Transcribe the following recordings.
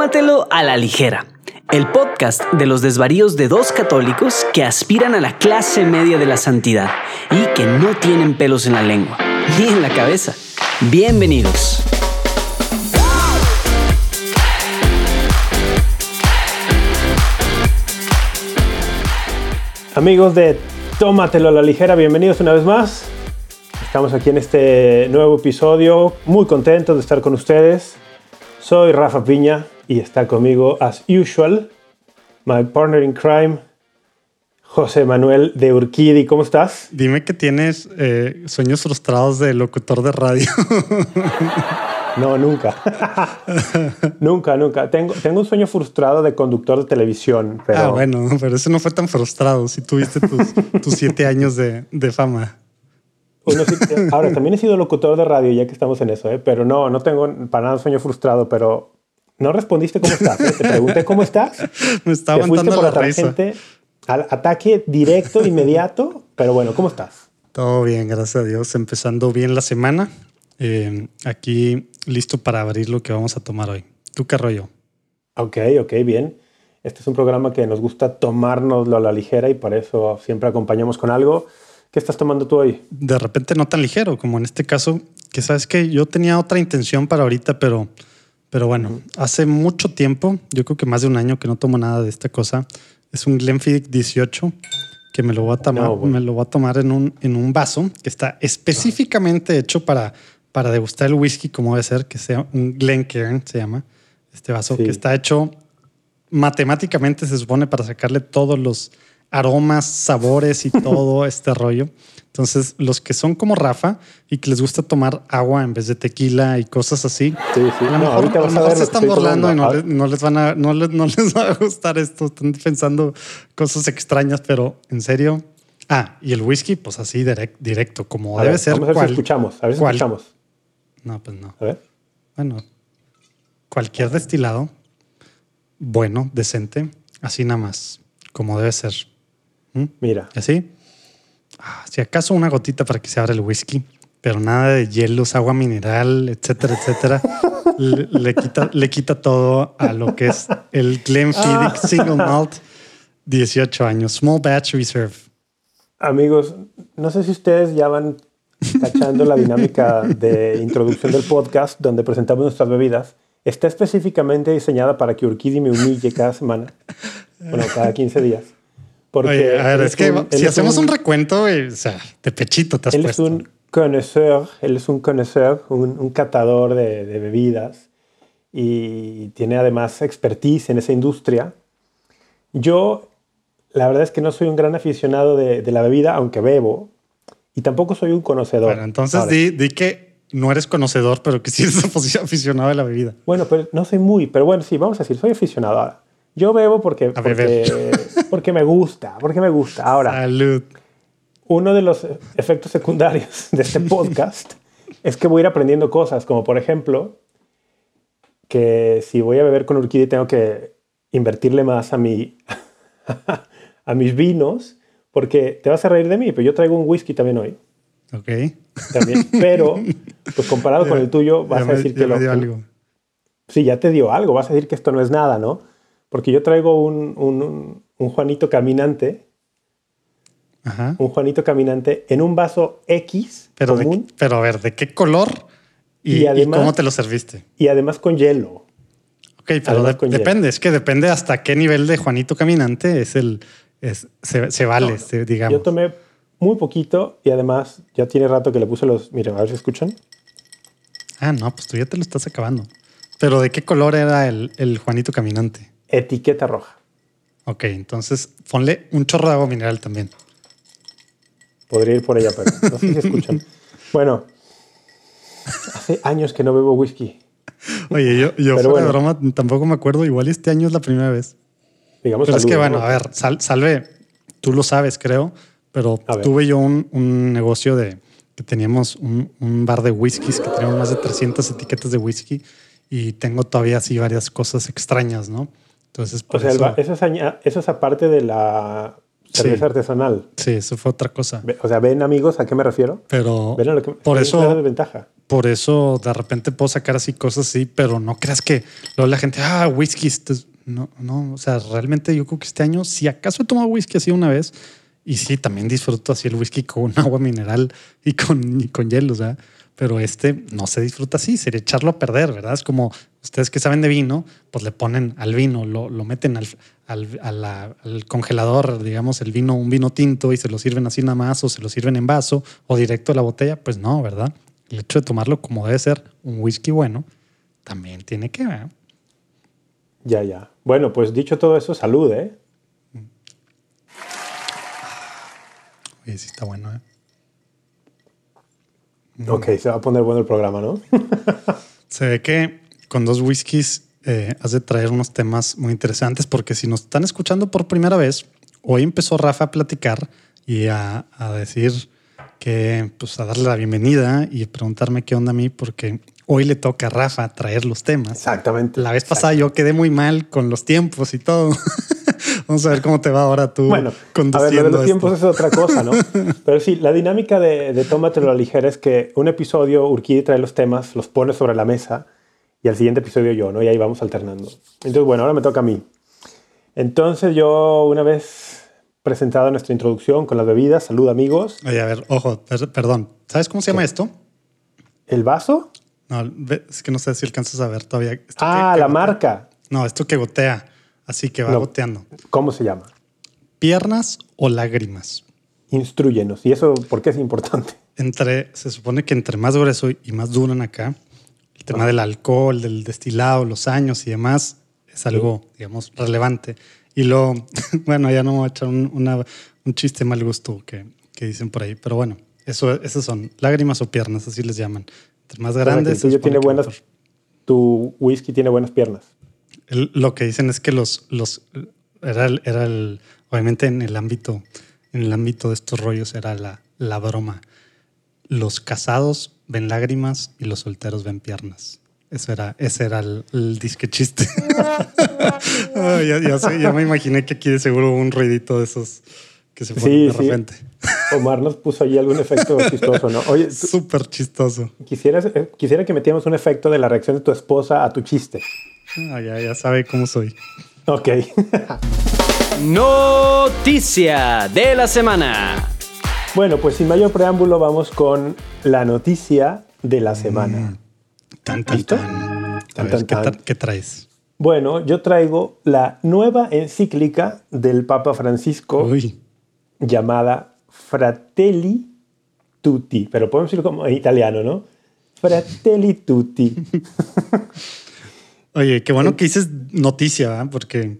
Tómatelo a la ligera, el podcast de los desvaríos de dos católicos que aspiran a la clase media de la santidad y que no tienen pelos en la lengua ni en la cabeza. Bienvenidos. Amigos de Tómatelo a la ligera, bienvenidos una vez más. Estamos aquí en este nuevo episodio, muy contentos de estar con ustedes. Soy Rafa Piña y está conmigo, as usual, my partner in crime, José Manuel de Urquidi. ¿Cómo estás? Dime que tienes eh, sueños frustrados de locutor de radio. No, nunca. nunca, nunca. Tengo, tengo un sueño frustrado de conductor de televisión. Pero... Ah, bueno, pero ese no fue tan frustrado si tuviste tus, tus siete años de, de fama. Uno sí- ahora, también he sido locutor de radio, ya que estamos en eso, ¿eh? pero no, no tengo para nada un sueño frustrado, pero no respondiste cómo estás. ¿eh? Te pregunté cómo estás. Me está Te aguantando por la la risa. tangente al ataque directo, inmediato, pero bueno, ¿cómo estás? Todo bien, gracias a Dios. Empezando bien la semana. Eh, aquí listo para abrir lo que vamos a tomar hoy. ¿Tú qué rollo? Ok, ok, bien. Este es un programa que nos gusta tomárnoslo a la ligera y por eso siempre acompañamos con algo. ¿Qué estás tomando tú hoy? De repente no tan ligero como en este caso, que sabes que yo tenía otra intención para ahorita, pero, pero bueno, hace mucho tiempo, yo creo que más de un año que no tomo nada de esta cosa. Es un Glenfiddich 18 que me lo voy a tomar, No, bueno. me lo voy a tomar en un, en un vaso que está específicamente hecho para, para degustar el whisky como debe ser, que sea un Glencairn, se llama este vaso, Sí. que está hecho matemáticamente, se supone, para sacarle todos los aromas, sabores y todo este rollo. Entonces, los que son como Rafa y que les gusta tomar agua en vez de tequila y cosas así, Sí, sí. a lo mejor, a lo se están burlando y no, no les van a, no les, no les va a gustar esto. Están pensando cosas extrañas, pero en serio. Ah, y el whisky, pues así direct- directo, como A debe ver, ser. Vamos a ver cual- si escuchamos. A ver si cual- escuchamos. No, pues no. A ver. Bueno, cualquier destilado, bueno, decente, así nada más, como debe ser. Mira. ¿Y así? Ah, si acaso una gotita para que se abra el whisky, pero nada de hielos, agua mineral, etcétera, etcétera. le, le quita, le quita todo a lo que es el Glenfiddich Single Malt 18 años, Small Batch Reserve. Amigos, no sé si ustedes ya van cachando la dinámica de introducción del podcast donde presentamos nuestras bebidas. Está específicamente diseñada para que Urquidi me humille cada semana. Bueno, cada 15 días. Porque Oye, a ver, él es que un- si es hacemos un, recuento, güey, o sea, de pechito te has Él es puesto. un connoisseur, él es un connoisseur, un, un catador de, de bebidas y tiene además expertise en esa industria. Yo, la verdad es que no soy un gran aficionado de, de la bebida, aunque bebo, y tampoco soy un conocedor. Bueno, entonces di, di que no eres conocedor, pero que sí eres aficionado de la bebida. Bueno, pero no soy muy, pero bueno, sí, vamos a decir, soy aficionado. Ahora, yo bebo porque, A porque, me gusta, porque me gusta. Ahora, Salud. uno de los efectos secundarios de este podcast es que voy a ir aprendiendo cosas, como por ejemplo, que si voy a beber con Urquidi tengo que invertirle más a, mi, a mis vinos, porque te vas a reír de mí, pero yo traigo un whisky también hoy. Ok. También, pero pues comparado con el tuyo vas Ya a me- decir ya que me lo, dio algo. Sí, ya te dio algo, vas a decir que esto no es nada, ¿no? Porque yo traigo un, un- un- Juanito caminante, Ajá. un Juanito caminante en un vaso X Pero, común pero a ver, ¿de qué color y, Y y además- cómo te lo serviste? y además con hielo. Ok, pero de- hielo. depende, es que depende hasta qué nivel de Juanito Caminante es el, es, se, se vale, se- digamos. Yo tomé muy poquito y además ya tiene rato que le puse los... Miren, a ver si escuchan. Ah, no, pues tú ya te lo estás acabando. Pero ¿de qué color era el, el Juanito Caminante? Etiqueta roja. Ok, entonces ponle un chorro de agua mineral también. Podría ir por ella, pero no sé si escuchan. Bueno, hace años que no bebo whisky. Oye, yo, yo fuera de bueno. broma tampoco me acuerdo. Igual este año es la primera vez. Digamos Pero es que, bueno, ¿no? a ver, Sal- Salve, tú lo sabes, creo, pero tuve yo un, un negocio de que teníamos un, un bar de whiskies, que teníamos más de 300 etiquetas de whisky y tengo todavía así varias cosas extrañas, ¿no? Entonces, O por sea, el eso, eso, es, eso es aparte de la cerveza Sí. artesanal. Sí, eso fue otra cosa. O sea, ven amigos a qué me refiero. Pero Ven a lo que por eso, desventaja. por eso de repente puedo sacar así cosas así, pero no creas que luego la gente, ah, whisky, esto es-". no, no, o sea, realmente yo creo que este año, si acaso he tomado whisky así una vez, y sí, también disfruto así el whisky con agua mineral y con, y con hielo, ¿verdad? Pero este no se disfruta así, sería echarlo a perder, ¿verdad? Es como ustedes que saben de vino, pues le ponen al vino, lo, lo meten al, al, a la- al congelador, digamos, el vino, un vino tinto y se lo sirven así nada más o se lo sirven en vaso o directo a la botella, pues no, ¿verdad? El hecho de tomarlo como debe ser un whisky bueno, también tiene que ver. Ya, ya. Bueno, pues dicho todo eso, salud, ¿eh? Oye, sí está bueno, ¿eh? Ok, se va a poner bueno el programa, ¿no? Se ve que con dos whiskies eh, has de traer unos temas muy interesantes porque si nos están escuchando por primera vez, hoy empezó Rafa a platicar y a, a decir que, pues a darle la bienvenida y preguntarme qué onda a mí porque hoy le toca a Rafa traer los temas. Exactamente. La vez pasada yo quedé muy mal con los tiempos y todo. Vamos a ver cómo te va ahora tú Bueno, a ver, lo conduciendo de los esto. tiempos es otra cosa, ¿no? Pero sí, la dinámica de, de Tómatelo a la ligera es que un episodio Urquidi trae los temas, los pone sobre la mesa y al siguiente episodio yo, ¿no? Y ahí vamos alternando. Entonces, bueno, ahora me toca a mí. Entonces, yo una vez presentado nuestra introducción con las bebidas, salud amigos, Oye, a ver, ojo, per- perdón. ¿Sabes cómo se llama esto? el vaso. No, es que no sé si alcanzas a ver todavía. Esto Ah, que- que la gotea. marca. No, esto que gotea. Así que va No. goteando. ¿Cómo se llama? Piernas o lágrimas. Instruyenos. ¿Y eso por qué es importante? Entre, se supone que entre más grueso y más duran acá, el tema del alcohol, del destilado, los años y demás, es algo, digamos, relevante. Y lo, bueno, ya no me voy a echar un, una- un chiste mal gusto que, que dicen por ahí, pero bueno, eso, esos son lágrimas o piernas, así les llaman. Entre más O sea, grandes, el se tuyo supone tiene que buenas, mejor. tu whisky tiene buenas piernas. Lo que dicen es que los, los era, el, era el, obviamente en el ámbito, en el ámbito de estos rollos era la, la broma. Los casados ven lágrimas y los solteros ven piernas. Eso era, ese era el, el disque chiste. Ya, ya sé, ya me imaginé que aquí de seguro hubo un ruidito de esos que se ponen Sí, de sí. repente. Omar nos puso ahí algún efecto chistoso, ¿no? Oye, Súper chistoso. quisieras, eh, quisiera que metiéramos un efecto de la reacción de tu esposa a tu chiste. Ah, ya, ya sabe cómo soy. Ok. Noticia de la semana. bueno, pues sin mayor preámbulo vamos con la noticia de la semana. Tan, tan, ¿Listo? tan. A Tan, ver, tan, ¿qué, tan. tra- qué traes? Bueno, yo traigo la nueva encíclica del Papa Francisco Uy. llamada Fratelli Tutti, pero podemos decirlo como en italiano, ¿no? Fratelli Tutti. Oye, qué bueno que dices noticia, porque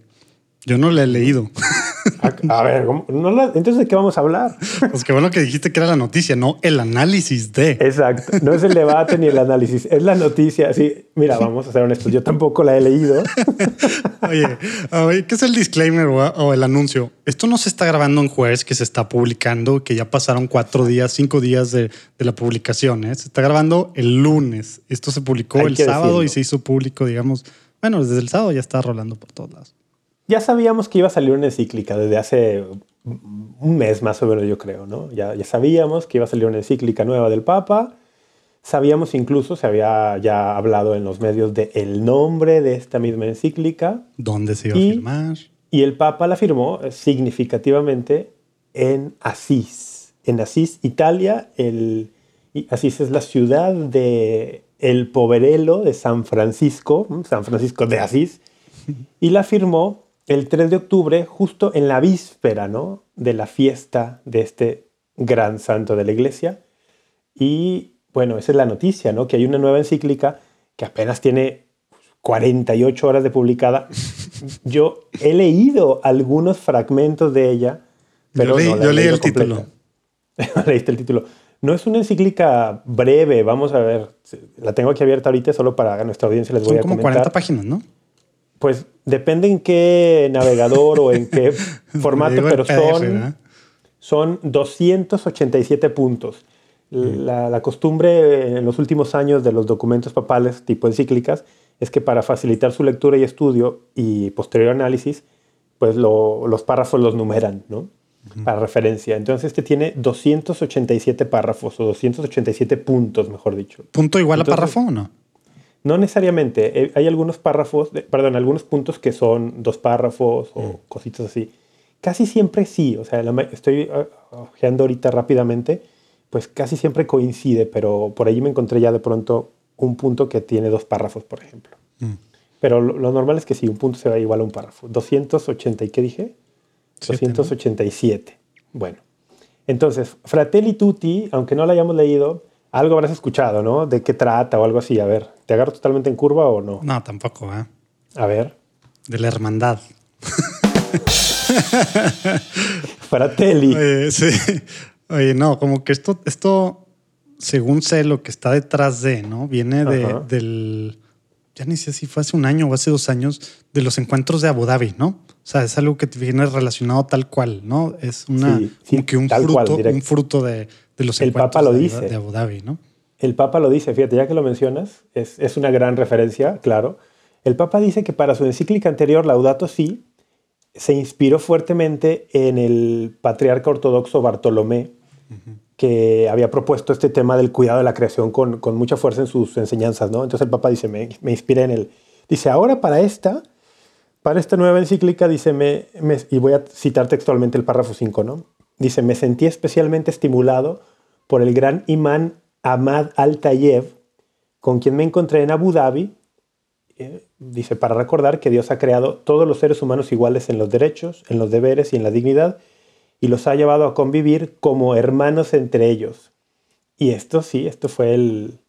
yo no la he leído. A, ver, ¿cómo? ¿No la- entonces ¿de qué vamos a hablar? Pues qué bueno que dijiste que era la noticia, no el análisis de. Exacto, no es el debate ni el análisis, es la noticia. Sí, mira, vamos a ser honestos, yo tampoco la he leído. Oye, ¿qué es el disclaimer o, el anuncio? Esto no se está grabando en jueves, que se está publicando, que ya pasaron cuatro días, cinco días de, de la publicación. ¿eh? Se está grabando el lunes. Esto se publicó Hay el sábado decirlo. y se hizo público, digamos. Bueno, desde el sábado ya está rolando por todos lados. Ya sabíamos que iba a salir una encíclica desde hace un mes más o menos, yo creo, ¿no? Ya, ya sabíamos que iba a salir una encíclica nueva del Papa. Sabíamos incluso, se había ya hablado en los medios de el nombre de esta misma encíclica. ¿Dónde se iba a Y- firmar? Y el Papa la firmó eh, significativamente en Asís. En Asís, Italia. El, Asís es la ciudad de el Poverello de San Francisco. San Francisco de Asís. Y la firmó el 3 de octubre, justo en la víspera ¿no? de la fiesta de este gran santo de la iglesia. Y bueno, esa es la noticia, ¿no? Que hay una nueva encíclica que apenas tiene 48 horas de publicada. Yo he leído algunos fragmentos de ella, pero yo leí, no la yo leí el título. completa. Leíste el título. No es una encíclica breve, vamos a ver. La tengo aquí abierta ahorita solo para nuestra audiencia les voy Son a como comentar. 40 páginas, ¿no? Pues depende en qué navegador o en qué formato, pero son, ¿verdad? son 287 puntos. La, la costumbre en los últimos años de los documentos papales tipo encíclicas es que para facilitar su lectura y estudio y posterior análisis, pues lo- los párrafos los numeran, ¿no? para referencia. Entonces este tiene 287 párrafos o 287 puntos, mejor dicho. ¿Punto igual Entonces, a párrafo o no? No necesariamente. Eh, hay algunos párrafos, de- perdón, algunos puntos que son dos párrafos o cositas así. Casi siempre sí. O sea, la estoy ah, ojeando ahorita rápidamente, pues casi siempre coincide, pero por allí me encontré ya de pronto un punto que tiene dos párrafos, por ejemplo. Mm. Pero lo, lo normal es que sí, un punto se va igual a un párrafo. 280, ¿y qué dije? Siete, ¿no? 287. Bueno, entonces, Fratelli Tutti, aunque no lo hayamos leído, algo habrás escuchado, ¿no? ¿De qué trata o algo así? A ver, ¿te agarro totalmente en curva o no? No, tampoco, ¿eh? A ver, De la hermandad. Fratelli. Oye, sí. Oye, no, como que esto, esto, según sé, lo que está detrás de, ¿no? Viene de, del, ya ni sé si fue hace un año o hace dos años, de los encuentros de Abu Dhabi, ¿no? O sea, es algo que viene relacionado tal cual, ¿no? Es una, Sí, sí, como que un cual, fruto, un fruto de, de los El Papa lo de, dice. de Abu Dhabi, ¿no? El Papa lo dice, fíjate, ya que lo mencionas, es, es una gran referencia, claro. El Papa dice que para su encíclica anterior, Laudato Si, se inspiró fuertemente en el patriarca ortodoxo Bartolomé, que había propuesto este tema del cuidado de la creación con, con mucha fuerza en sus enseñanzas, ¿no? Entonces el Papa dice, me, me inspiré en él. Dice, ahora para esta, para esta nueva encíclica, dice, me, me- y voy a citar textualmente el párrafo 5, ¿no? Dice, me sentí especialmente estimulado por el gran imán Ahmad al-Tayeb, con quien me encontré en Abu Dhabi, eh, dice, para recordar que Dios ha creado todos los seres humanos iguales en los derechos, en los deberes y en la dignidad, y los ha llevado a convivir como hermanos entre ellos. Y esto sí, esto fue el,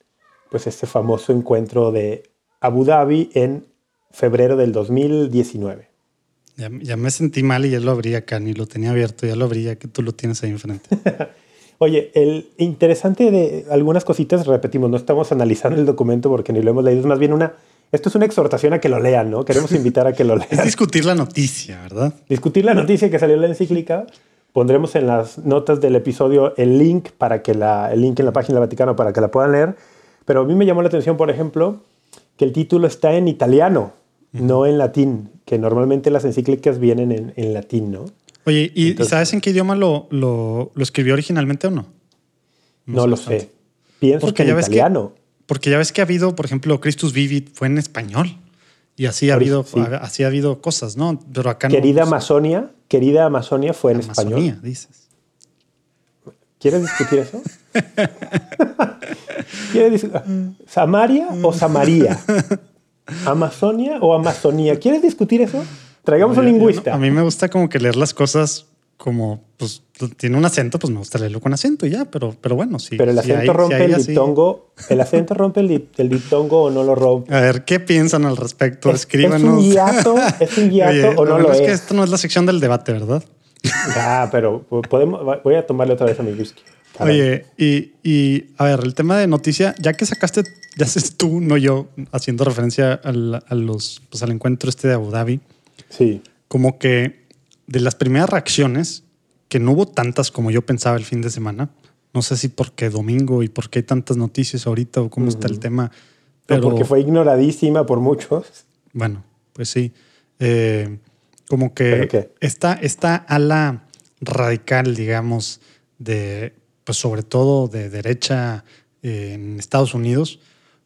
pues este famoso encuentro de Abu Dhabi en febrero del 2019. Ya, ya me sentí mal y ya lo abrí acá, ni lo tenía abierto, ya lo abrí, ya que tú lo tienes ahí enfrente. Oye, el interesante de algunas cositas, repetimos, no estamos analizando el documento porque ni lo hemos leído, es más bien una, esto es una exhortación a que lo lean, ¿no? Queremos invitar a que lo Es lean. discutir la noticia, ¿verdad? Discutir la noticia que salió en la encíclica, pondremos en las notas del episodio el link para que la, el link en la página del Vaticano para que la puedan leer, pero a mí me llamó la atención, por ejemplo, que el título está en italiano, no en latín, que normalmente las encíclicas vienen en, en latín, ¿no? Oye, ¿y, Entonces- sabes en qué idioma lo, lo, lo escribió originalmente o no? No, lo sé. Pienso Porque que en ya ves que- italiano. Porque ya ves que ha habido, por ejemplo, Christus Vivit fue en español. Y así ha habido, sí. así ha habido cosas, ¿no? Pero acá. Querida no. Amazonia, querida Amazonia fue en Amazonía, español. dices. ¿Quieres discutir eso? ¿Quieres dis- ¿Samaria o Samaría? ¿Amazonia o Amazonía? ¿Quieres discutir eso? Traigamos un Oye, yo lingüista. no- a mí me gusta como que leer las cosas como, pues, tiene un acento, pues me gusta leerlo con acento y ya, pero, pero bueno, sí. Pero el acento hay- sí rompe hay el así. diptongo. ¿El acento rompe el, el diptongo o no lo rompe? A ver, ¿qué piensan al respecto? ¿Es, es Escríbanos. un hiato? ¿Es un hiato Oye, o no lo es es? que esto no es la sección del debate, ¿verdad? Ah, pero podemos, voy a tomarle otra vez a mi whisky. Caray. Oye, y, y, a ver, el tema de noticia, ya que sacaste, ya sé tú, no yo, haciendo referencia al, a los, pues, al encuentro este de Abu Dhabi, Sí. como que de las primeras reacciones, que no hubo tantas como yo pensaba el fin de semana, no sé si porque domingo y porque hay tantas noticias ahorita o cómo está el tema, Pero porque fue ignoradísima por muchos. bueno, pues sí. Eh, como ¿Pero que esta, esta ala radical, digamos, de, pues sobre todo de derecha eh, en Estados Unidos,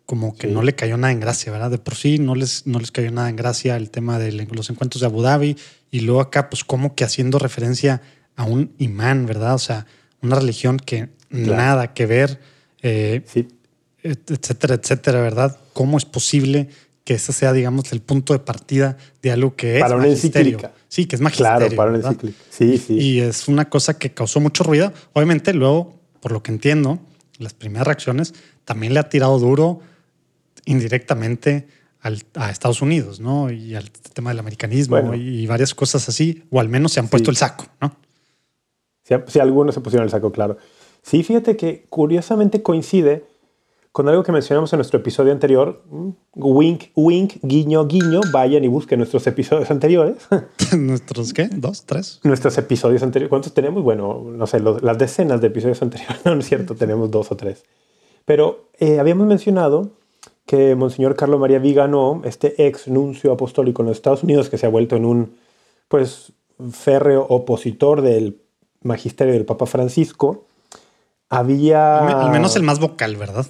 como que Sí. no le cayó nada en gracia, ¿verdad? De por sí no les, no les cayó nada en gracia el tema de los encuentros de Abu Dhabi y luego acá, pues como que haciendo referencia a un imán, ¿verdad? O sea, una religión que nada que ver. eh, Sí. et- etcétera, etcétera, ¿verdad? ¿Cómo es posible que ese sea, digamos, el punto de partida de algo que es Para una magisterio? encíclica. Sí, que es magisterio. Claro, para una encíclica. Sí, sí. Y es una cosa que causó mucho ruido. Obviamente, luego, por lo que entiendo, las primeras reacciones también le ha tirado duro indirectamente al- a Estados Unidos, ¿no? Y al tema del americanismo Bueno. y varias cosas así, o al menos se han puesto Sí. el saco, ¿no? Si, si algunos se pusieron el saco, claro. Sí, fíjate que curiosamente coincide con algo que mencionamos en nuestro episodio anterior. Wink, wink, guiño, guiño. Vayan y busquen nuestros episodios anteriores. Nuestros, ¿qué? ¿Dos? ¿Tres? nuestros episodios anteriores. ¿Cuántos tenemos? Bueno, no sé, los- las decenas de episodios anteriores. No, no es cierto, tenemos dos o tres. Pero eh, habíamos mencionado que Monseñor Carlo María Vigano, este ex nuncio apostólico en los Estados Unidos, que se ha vuelto en un, pues, férreo opositor del magisterio del Papa Francisco, había... Al menos el más vocal, ¿verdad?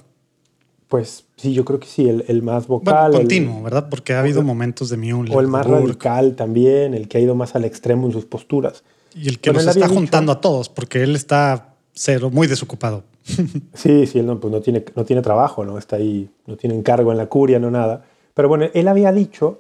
Pues sí, yo creo que sí, el, el más vocal. Bueno, continuo, ¿verdad? Porque ha habido momentos de Müller. O el más radical también, el que ha ido más al extremo en sus posturas. Y el que nos está juntando a todos, porque él está cero, muy desocupado. Sí, sí, él no, pues no, tiene, no tiene trabajo, ¿no? Está ahí, no tiene encargo en la curia, no nada. Pero bueno, él había dicho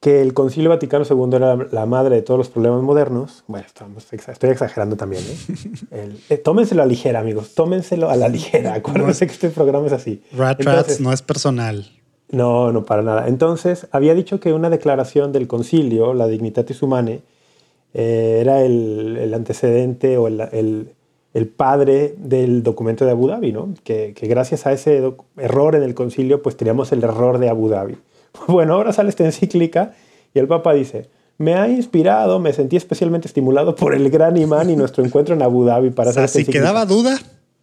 que el Concilio Vaticano II era la madre de todos los problemas modernos. Bueno, estoy exagerando también. ¿eh? eh tómenselo a ligera, amigos. Tómenselo a la ligera. Acuérdense que este programa es así. Rat Rats no es personal. No, no, para nada. Entonces, había dicho que una declaración del concilio, la Dignitatis Humanae, eh, era el, antecedente o el, el, padre del documento de Abu Dhabi, ¿no? Que, que gracias a ese error en el concilio, pues teníamos el error de Abu Dhabi. Bueno, ahora sale esta encíclica y el Papa dice, me ha inspirado, me sentí especialmente estimulado por el gran imán y nuestro encuentro en Abu Dhabi para o sea, si quedaba duda.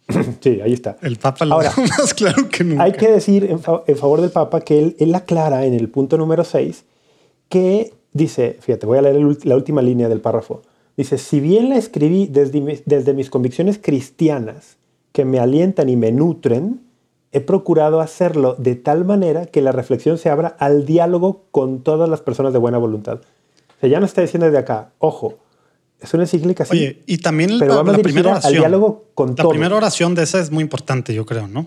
sí, ahí está. El Papa lo Ahora, más claro que nunca. Hay que decir en, favor del Papa que él, él, aclara en el punto número 6 que dice, fíjate, voy a leer la última línea del párrafo. Dice, si bien la escribí desde, desde mis convicciones cristianas que me alientan y me nutren, he procurado hacerlo de tal manera que la reflexión se abra al diálogo con todas las personas de buena voluntad. O sea, ya no está diciendo desde acá, ojo, es una encíclica así. Oye, y también pero la, primera oración. Al diálogo con la primera oración de esa es muy importante, yo creo, ¿no?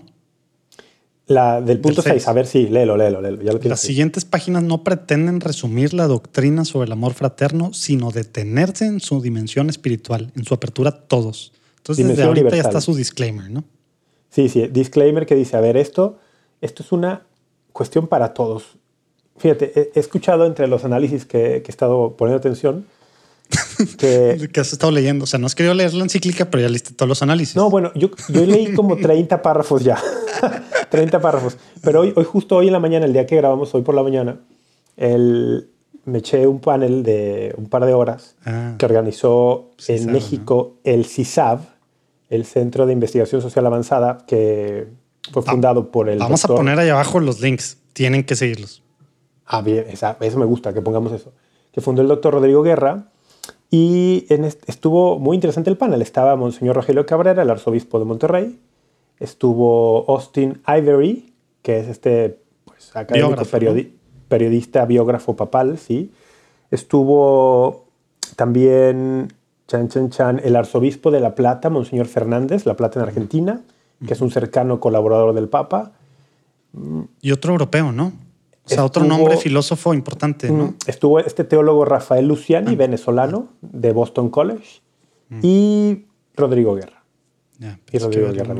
La del punto 6, a ver si, léelo, léelo, léelo. Las siguientes páginas no pretenden resumir la doctrina sobre el amor fraterno, sino detenerse en su dimensión espiritual, en su apertura a todos. Entonces, desde ahorita ya está su disclaimer, ¿no? Sí, sí, disclaimer que dice, a ver, esto, esto es una cuestión para todos. Fíjate, he, escuchado entre los análisis que, he estado poniendo atención que, que has estado leyendo. O sea, no has querido leer la encíclica, pero ya leíste todos los análisis. No, bueno, yo, yo leí como 30 párrafos ya. 30 párrafos. Pero hoy, hoy, justo hoy en la mañana, el día que grabamos, hoy por la mañana, el, me eché un panel de un par de horas ah. que organizó en México el CISAB, el Centro de Investigación Social Avanzada, que fue fundado por el. Vamos a poner ahí abajo los links. Tienen que seguirlos. Ah, bien, eso me gusta, que pongamos eso. Que fundó el doctor Rodrigo Guerra. Y en estuvo muy interesante el panel. Estaba Monseñor Rogelio Cabrera, el arzobispo de Monterrey. Estuvo Austin Ivory, que es este pues, académico periodista, biógrafo papal, sí. Estuvo también Chan Chan Chan, el arzobispo de La Plata, Monseñor Fernández, La Plata en Argentina, que es un cercano colaborador del Papa. Y otro europeo, ¿no? O sea, otro nombre filósofo importante, ¿no? Mm, estuvo este teólogo Rafael Luciani, ah. venezolano, de Boston College, mm. y Rodrigo Guerra. y Rodrigo Guerra.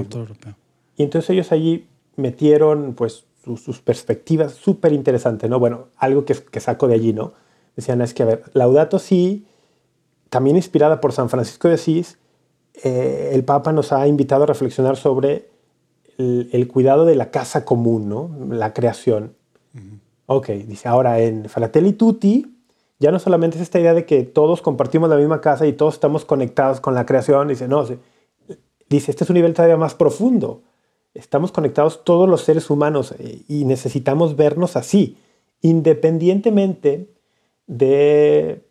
Y entonces ellos allí metieron pues sus, perspectivas súper interesantes, ¿no? Bueno, algo que, que saco de allí, ¿no? Decían, es que, a ver, Laudato sí también inspirada por San Francisco de Asís, eh, el Papa nos ha invitado a reflexionar sobre el, cuidado de la casa común, ¿no? la creación. Ok, dice ahora en Fratelli Tutti, ya no solamente es esta idea de que todos compartimos la misma casa y todos estamos conectados con la creación, dice, no, dice, este es un nivel todavía más profundo. Estamos conectados todos los seres humanos eh, y necesitamos vernos así, independientemente de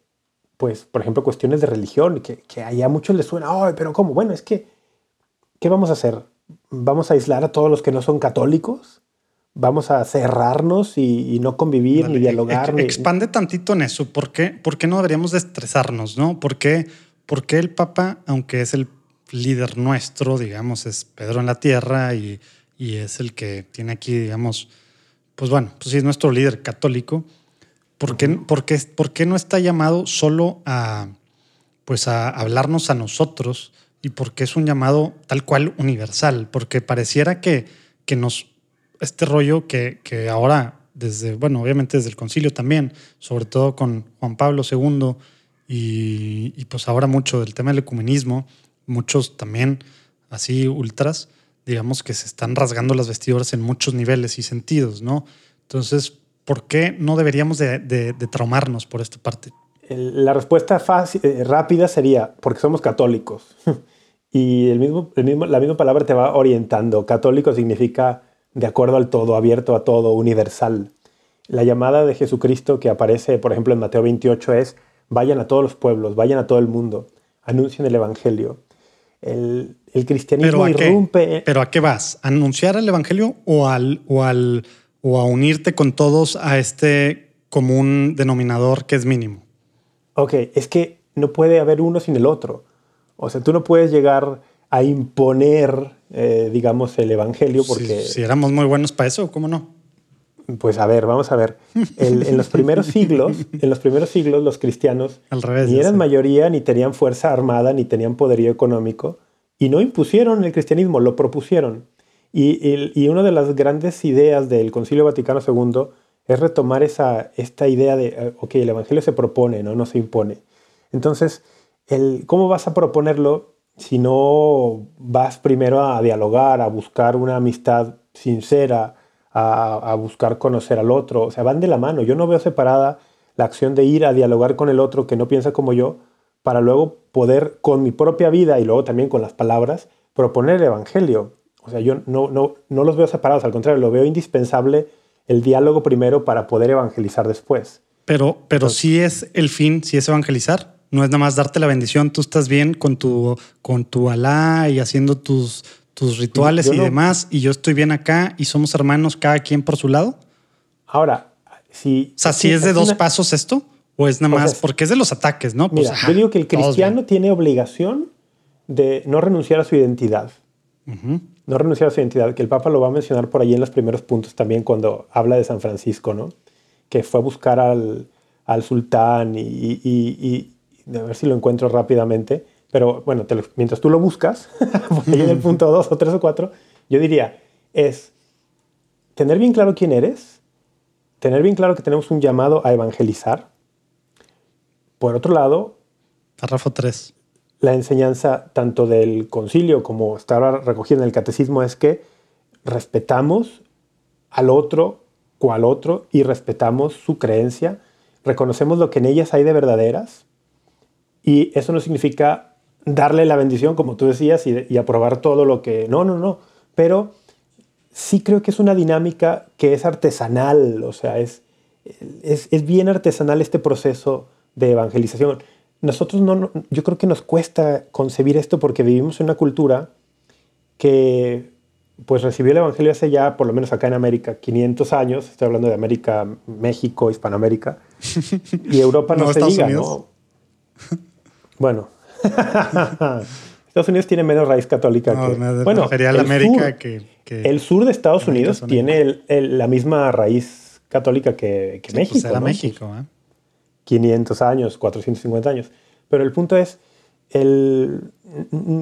pues, por ejemplo, cuestiones de religión, que, que a muchos les suena, ay, pero ¿cómo? Bueno, es que, ¿qué vamos a hacer? ¿Vamos a aislar a todos los que no son católicos? ¿Vamos a cerrarnos y, no convivir ni dialogar? Expande tantito en eso. ¿Por qué, ¿Por qué no deberíamos de estresarnos? ¿no? ¿Por qué, ¿Por qué el Papa, aunque es el líder nuestro, digamos, es Pedro en la tierra y, y es el que tiene aquí, digamos, pues bueno, pues sí es nuestro líder católico, ¿Por qué, no está llamado solo a, pues a hablarnos a nosotros y por qué es un llamado tal cual universal? Porque pareciera que, que nos, este rollo que, que ahora, desde, bueno, obviamente desde el concilio también, sobre todo con Juan Pablo II y, y pues ahora mucho del tema del ecumenismo, muchos también así ultras, digamos que se están rasgando las vestiduras en muchos niveles y sentidos, ¿no? Entonces, ¿por qué no deberíamos de, traumarnos por esta parte? La respuesta fácil, eh, rápida sería porque somos católicos. y el mismo, la misma palabra te va orientando. Católico significa de acuerdo al todo, abierto a todo, universal. La llamada de Jesucristo que aparece, por ejemplo, en Mateo 28 es, vayan a todos los pueblos, vayan a todo el mundo. anuncian el Evangelio. El, el cristianismo ¿Pero a, irrumpe. qué, ¿Pero a qué vas? ¿A anunciar el Evangelio o, al, o, al, o a unirte con todos a este común denominador que es mínimo? Ok, es que no puede haber uno sin el otro. O sea, tú no puedes llegar a imponer, eh, digamos, el Evangelio porque... Si, si éramos muy buenos para eso, ¿cómo no? Pues a ver, vamos a ver. El- en los primeros siglos, en los primeros siglos, los cristianos Al revés. ni eran mayoría, ni tenían fuerza armada, ni tenían poderío económico, y no impusieron el cristianismo, lo propusieron. Y, el- y una de las grandes ideas del Concilio Vaticano II es retomar esa, esta idea de, eh, ok, el Evangelio se propone, no, no se impone. Entonces, el, ¿cómo vas a proponerlo si no vas primero a dialogar, a buscar una amistad sincera, a, a buscar conocer al otro? O sea, van de la mano. Yo no veo separada la acción de ir a dialogar con el otro que no piensa como yo, para luego poder con mi propia vida y luego también con las palabras proponer el Evangelio. O sea, yo no, no, no los veo separados, al contrario, lo veo indispensable el diálogo primero para poder evangelizar después. Pero, pero sí es el fin, sí es evangelizar. No es nada más darte la bendición. Tú estás bien con tu, con tu Alá y haciendo tus, tus rituales Yo y no- demás. Y yo estoy bien acá y somos hermanos, cada quien por su lado. Ahora, si... O sea, si es de dos pasos esto, o es nada O sea, más porque es de los ataques, ¿no? Pues, Mira, ajá, yo digo que el cristiano tiene obligación de no renunciar a su identidad. bien. Ujú. No renunciar a su identidad, que el Papa lo va a mencionar por ahí en los primeros puntos también cuando habla de San Francisco, ¿no? Que fue a buscar al, al sultán y, y- y- y- a ver si lo encuentro rápidamente. Pero bueno, te lo- mientras tú lo buscas, por ahí en el punto 2 o 3 o 4, yo diría, es tener bien claro quién eres, tener bien claro que tenemos un llamado a evangelizar. Por otro lado, Párrafo 3. la enseñanza tanto del concilio como está ahora recogida en el catecismo es que respetamos al otro cual otro y respetamos su creencia, reconocemos lo que en ellas hay de verdaderas y eso no significa darle la bendición, como tú decías, y, y aprobar todo lo que... No, no, no, pero sí creo que es una dinámica que es artesanal, o sea, es, es, es bien artesanal este proceso de evangelización. Nosotros no, no- yo creo que nos cuesta concebir esto porque vivimos en una cultura que pues recibió el evangelio hace ya, por lo menos acá en América, 500 años, estoy hablando de América, México, Hispanoamérica, y Europa no, No, se Estados diga, Unidos. ¿no? Bueno, Estados Unidos tiene menos raíz católica No, que... me bueno, refería a la América sur- que, que- el sur de Estados América Unidos tiene el- el- la misma raíz católica que, que sí, México. pues era ¿no? México. ¿eh? 500 años, 450 años. Pero el punto es, el,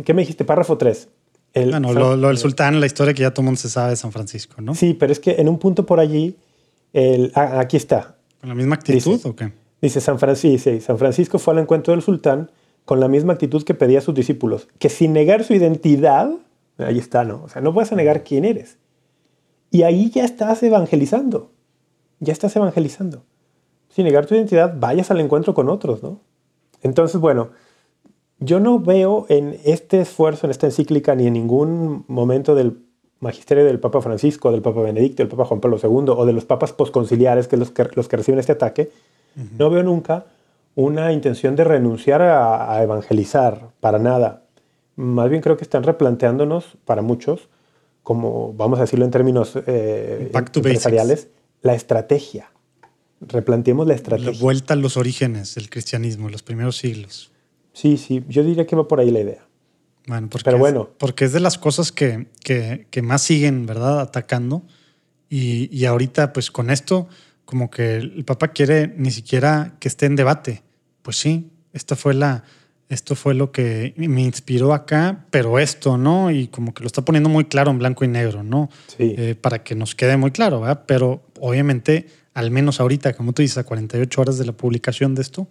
¿qué me dijiste? Párrafo 3. El, Bueno, lo, lo del sultán, la historia que ya todo el mundo se sabe de San Francisco, ¿no? Sí, pero es que en un punto por allí, el, ah, aquí está. ¿Con la misma actitud Dice- o qué? Dice San Francisco, sí, San Francisco fue al encuentro del sultán con la misma actitud que pedía a sus discípulos, que sin negar su identidad, ahí está, ¿no? O sea, no puedes negar quién eres. Y ahí ya estás evangelizando, ya estás evangelizando. Sin negar tu identidad, vayas al encuentro con otros, ¿no? Entonces, bueno, yo no veo en este esfuerzo, en esta encíclica, ni en ningún momento del magisterio del Papa Francisco, del Papa Benedicto, del Papa Juan Pablo II o de los papas posconciliares, que los que, los que reciben este ataque, no veo nunca una intención de renunciar a, a evangelizar, para nada. Más bien creo que están replanteándonos, para muchos, como vamos a decirlo en términos eh, empresariales, la estrategia. Replanteemos la La estrategia. vuelta a los orígenes del cristianismo, los primeros siglos. Sí, sí, yo diría que va por ahí la idea. Bueno, porque Pero es- bueno. porque es de las cosas que, que, que más siguen, ¿verdad? Atacando. Y, y ahorita, pues con esto, como que el Papa quiere ni siquiera que esté en debate. Pues sí, esta fue la, esto fue lo que me inspiró acá, pero esto, ¿no? Y como que lo está poniendo muy claro en blanco y negro, ¿no? Sí. Eh, para que nos quede muy claro, ¿verdad? Pero obviamente, al menos ahorita, como tú dices, a 48 horas de la publicación de esto,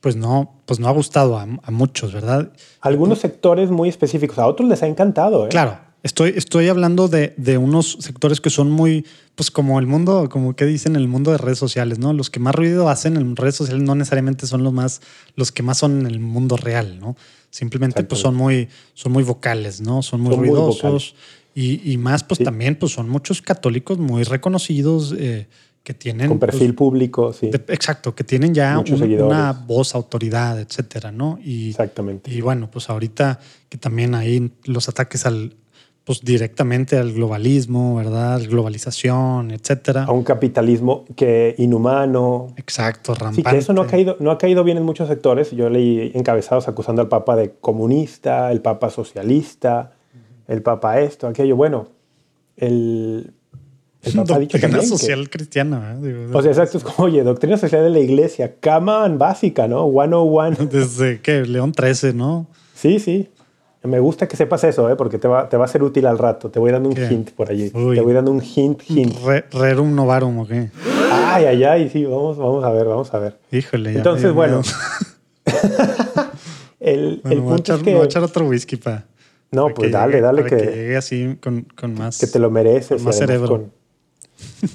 pues no, pues no ha gustado a, a muchos, ¿verdad? Algunos sectores muy específicos, a otros les ha encantado. ¿eh? Claro, estoy, estoy hablando de, de unos sectores que son muy, pues como el mundo, como que dicen el mundo de redes sociales, ¿no? Los que más ruido hacen en redes sociales no necesariamente son los más, los que más son en el mundo real, ¿no? Simplemente pues son muy, son muy vocales, ¿no? Son muy Son ruidosos. y, y más, pues Sí. también, pues son muchos católicos muy reconocidos, eh, que tienen... Con perfil público, sí. de- exacto, que tienen ya un- una voz, autoridad, etcétera, ¿no? Y, Exactamente. y bueno, pues ahorita que también hay los ataques al, pues directamente al globalismo, ¿verdad? Globalización, etcétera. A un capitalismo que inhumano. Exacto, Sí, rampante. que eso no ha caído, no ha caído bien en muchos sectores. Yo leí encabezados acusando al Papa de comunista, el Papa socialista, el Papa esto, aquello. Bueno, el, el Papa ha dicho Doctrina que- social cristiana, ¿eh? Digo, O sea, exacto, es como, oye, doctrina social de la iglesia, caman básica, ¿no? 101. Desde que León 13, ¿no? Sí, sí. Me gusta que sepas eso, ¿eh? porque te va, te va a ser útil al rato. Te voy dando un ¿Qué? hint por allí. Uy. Te voy dando un hint, hint. Re- rerum novarum, ¿o qué? Ay, ay, ay, sí, vamos, vamos a ver, vamos a ver. Híjole. ya Entonces, bueno, el, Bueno, el punto echar, es me voy a que, echar otro whisky para. no, pues dale, dale, para que, llegue así con, con más. que te lo mereces. con más cerebro. con-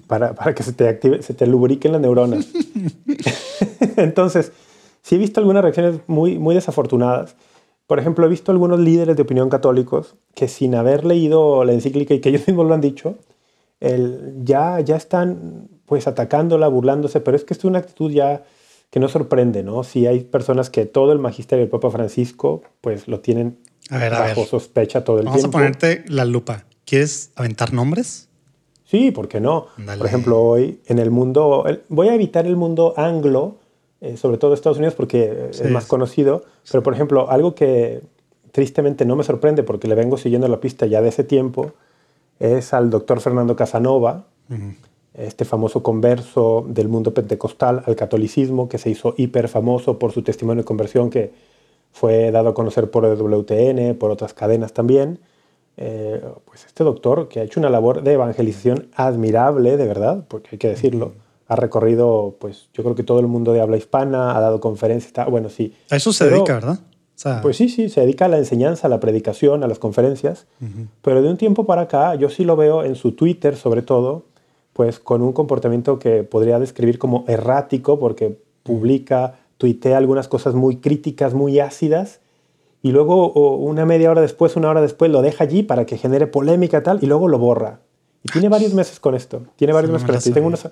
para, para que se te active, se te lubriquen las neuronas. Entonces, sí he visto algunas reacciones muy, muy desafortunadas. Por ejemplo, he visto algunos líderes de opinión católicos que sin haber leído la encíclica y que ellos mismos lo han dicho, el- ya, ya están pues atacándola, burlándose, pero es que esto es una actitud ya que no sorprende, ¿no? Si hay personas que todo el magisterio del Papa Francisco pues lo tienen A ver, a bajo ver. sospecha todo el Vamos tiempo. a ponerte la lupa. ¿Quieres aventar nombres? Sí, ¿por qué no? Dale. Por ejemplo, hoy en el mundo, voy a evitar el mundo anglo, eh, sobre todo Estados Unidos porque eh, Sí. es más conocido, pero por ejemplo, algo que tristemente no me sorprende porque le vengo siguiendo la pista ya de ese tiempo, es al doctor Fernando Casanova, este famoso converso del mundo pentecostal al catolicismo, que se hizo hiper famoso por su testimonio de conversión que fue dado a conocer por el WTN, por otras cadenas también. Eh, pues este doctor que ha hecho una labor de evangelización admirable, de verdad, porque hay que decirlo. Ha recorrido, pues yo creo que todo el mundo de habla hispana, ha dado conferencias, está- bueno, sí. A eso se Pero- dedica, ¿verdad? O sea, Pues sí, sí, se dedica a la enseñanza, a la predicación, a las conferencias, ujú. pero de un tiempo para acá yo sí lo veo en su Twitter sobre todo, pues con un comportamiento que podría describir como errático porque publica, tuitea algunas cosas muy críticas, muy ácidas y luego una media hora después, una hora después lo deja allí para que genere polémica y tal y luego lo borra. Y tiene varios meses con esto, tiene varios Sí, meses me tengo, unos-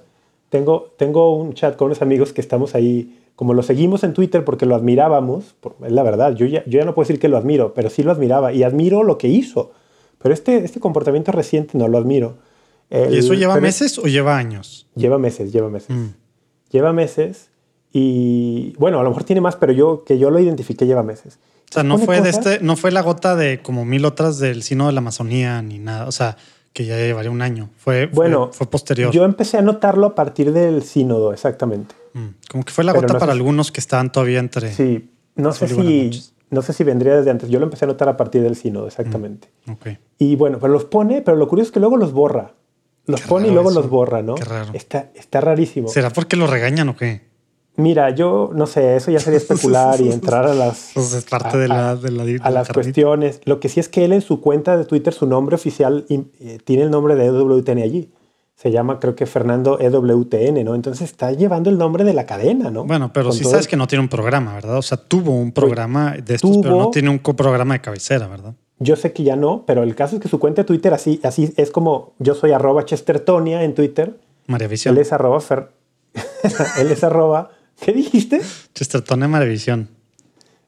tengo, tengo un chat con unos amigos que estamos ahí, como lo seguimos en Twitter porque lo admirábamos, por- es la verdad, yo ya, yo ya no puedo decir que lo admiro, pero sí lo admiraba y admiro lo que hizo. Pero este, este comportamiento reciente no lo admiro. El- ¿Y eso lleva meses o lleva años? Lleva meses, lleva meses. Mm. Lleva meses y bueno, a lo mejor tiene más, pero yo que yo lo identifiqué lleva meses. O sea, no fue de este, no fue la gota de como mil otras del sino de la Amazonía ni nada. O sea, que ya llevaría un año. Fue, Bueno, fue, posterior. Yo empecé a notarlo a partir del sínodo, exactamente. Mm. Como que fue la Pero gota no para si- algunos que estaban todavía entre. Sí, no sé si no sé si vendría desde antes. Yo lo empecé a notar a partir del sínodo, exactamente. Ok. Y bueno, pero los pone, pero lo curioso es que luego los borra. Los Qué pone y luego eso. los borra, ¿no? Qué raro. Está, está rarísimo. ¿Será porque lo regañan o qué? Mira, yo no sé, eso ya sería especular y entrar a las, Pues es parte a- de la, a- de la, de a la las cuestiones. Lo que sí es que él en su cuenta de Twitter, su nombre oficial eh, tiene el nombre de EWTN allí. Se llama, creo que Fernando EWTN, ¿no? Entonces está llevando el nombre de la cadena, ¿no? Bueno, pero Con sí sabes el- que no tiene un programa, ¿verdad? O sea, tuvo un programa de estos, pero no tiene un programa de cabecera, ¿verdad? Yo sé que ya no, pero el caso es que su cuenta de Twitter así, así es como yo soy arroba Chestertonia en Twitter. María Visión. Él es arroba Fer... él es arroba... ¿Qué dijiste? Chesterton María Visión.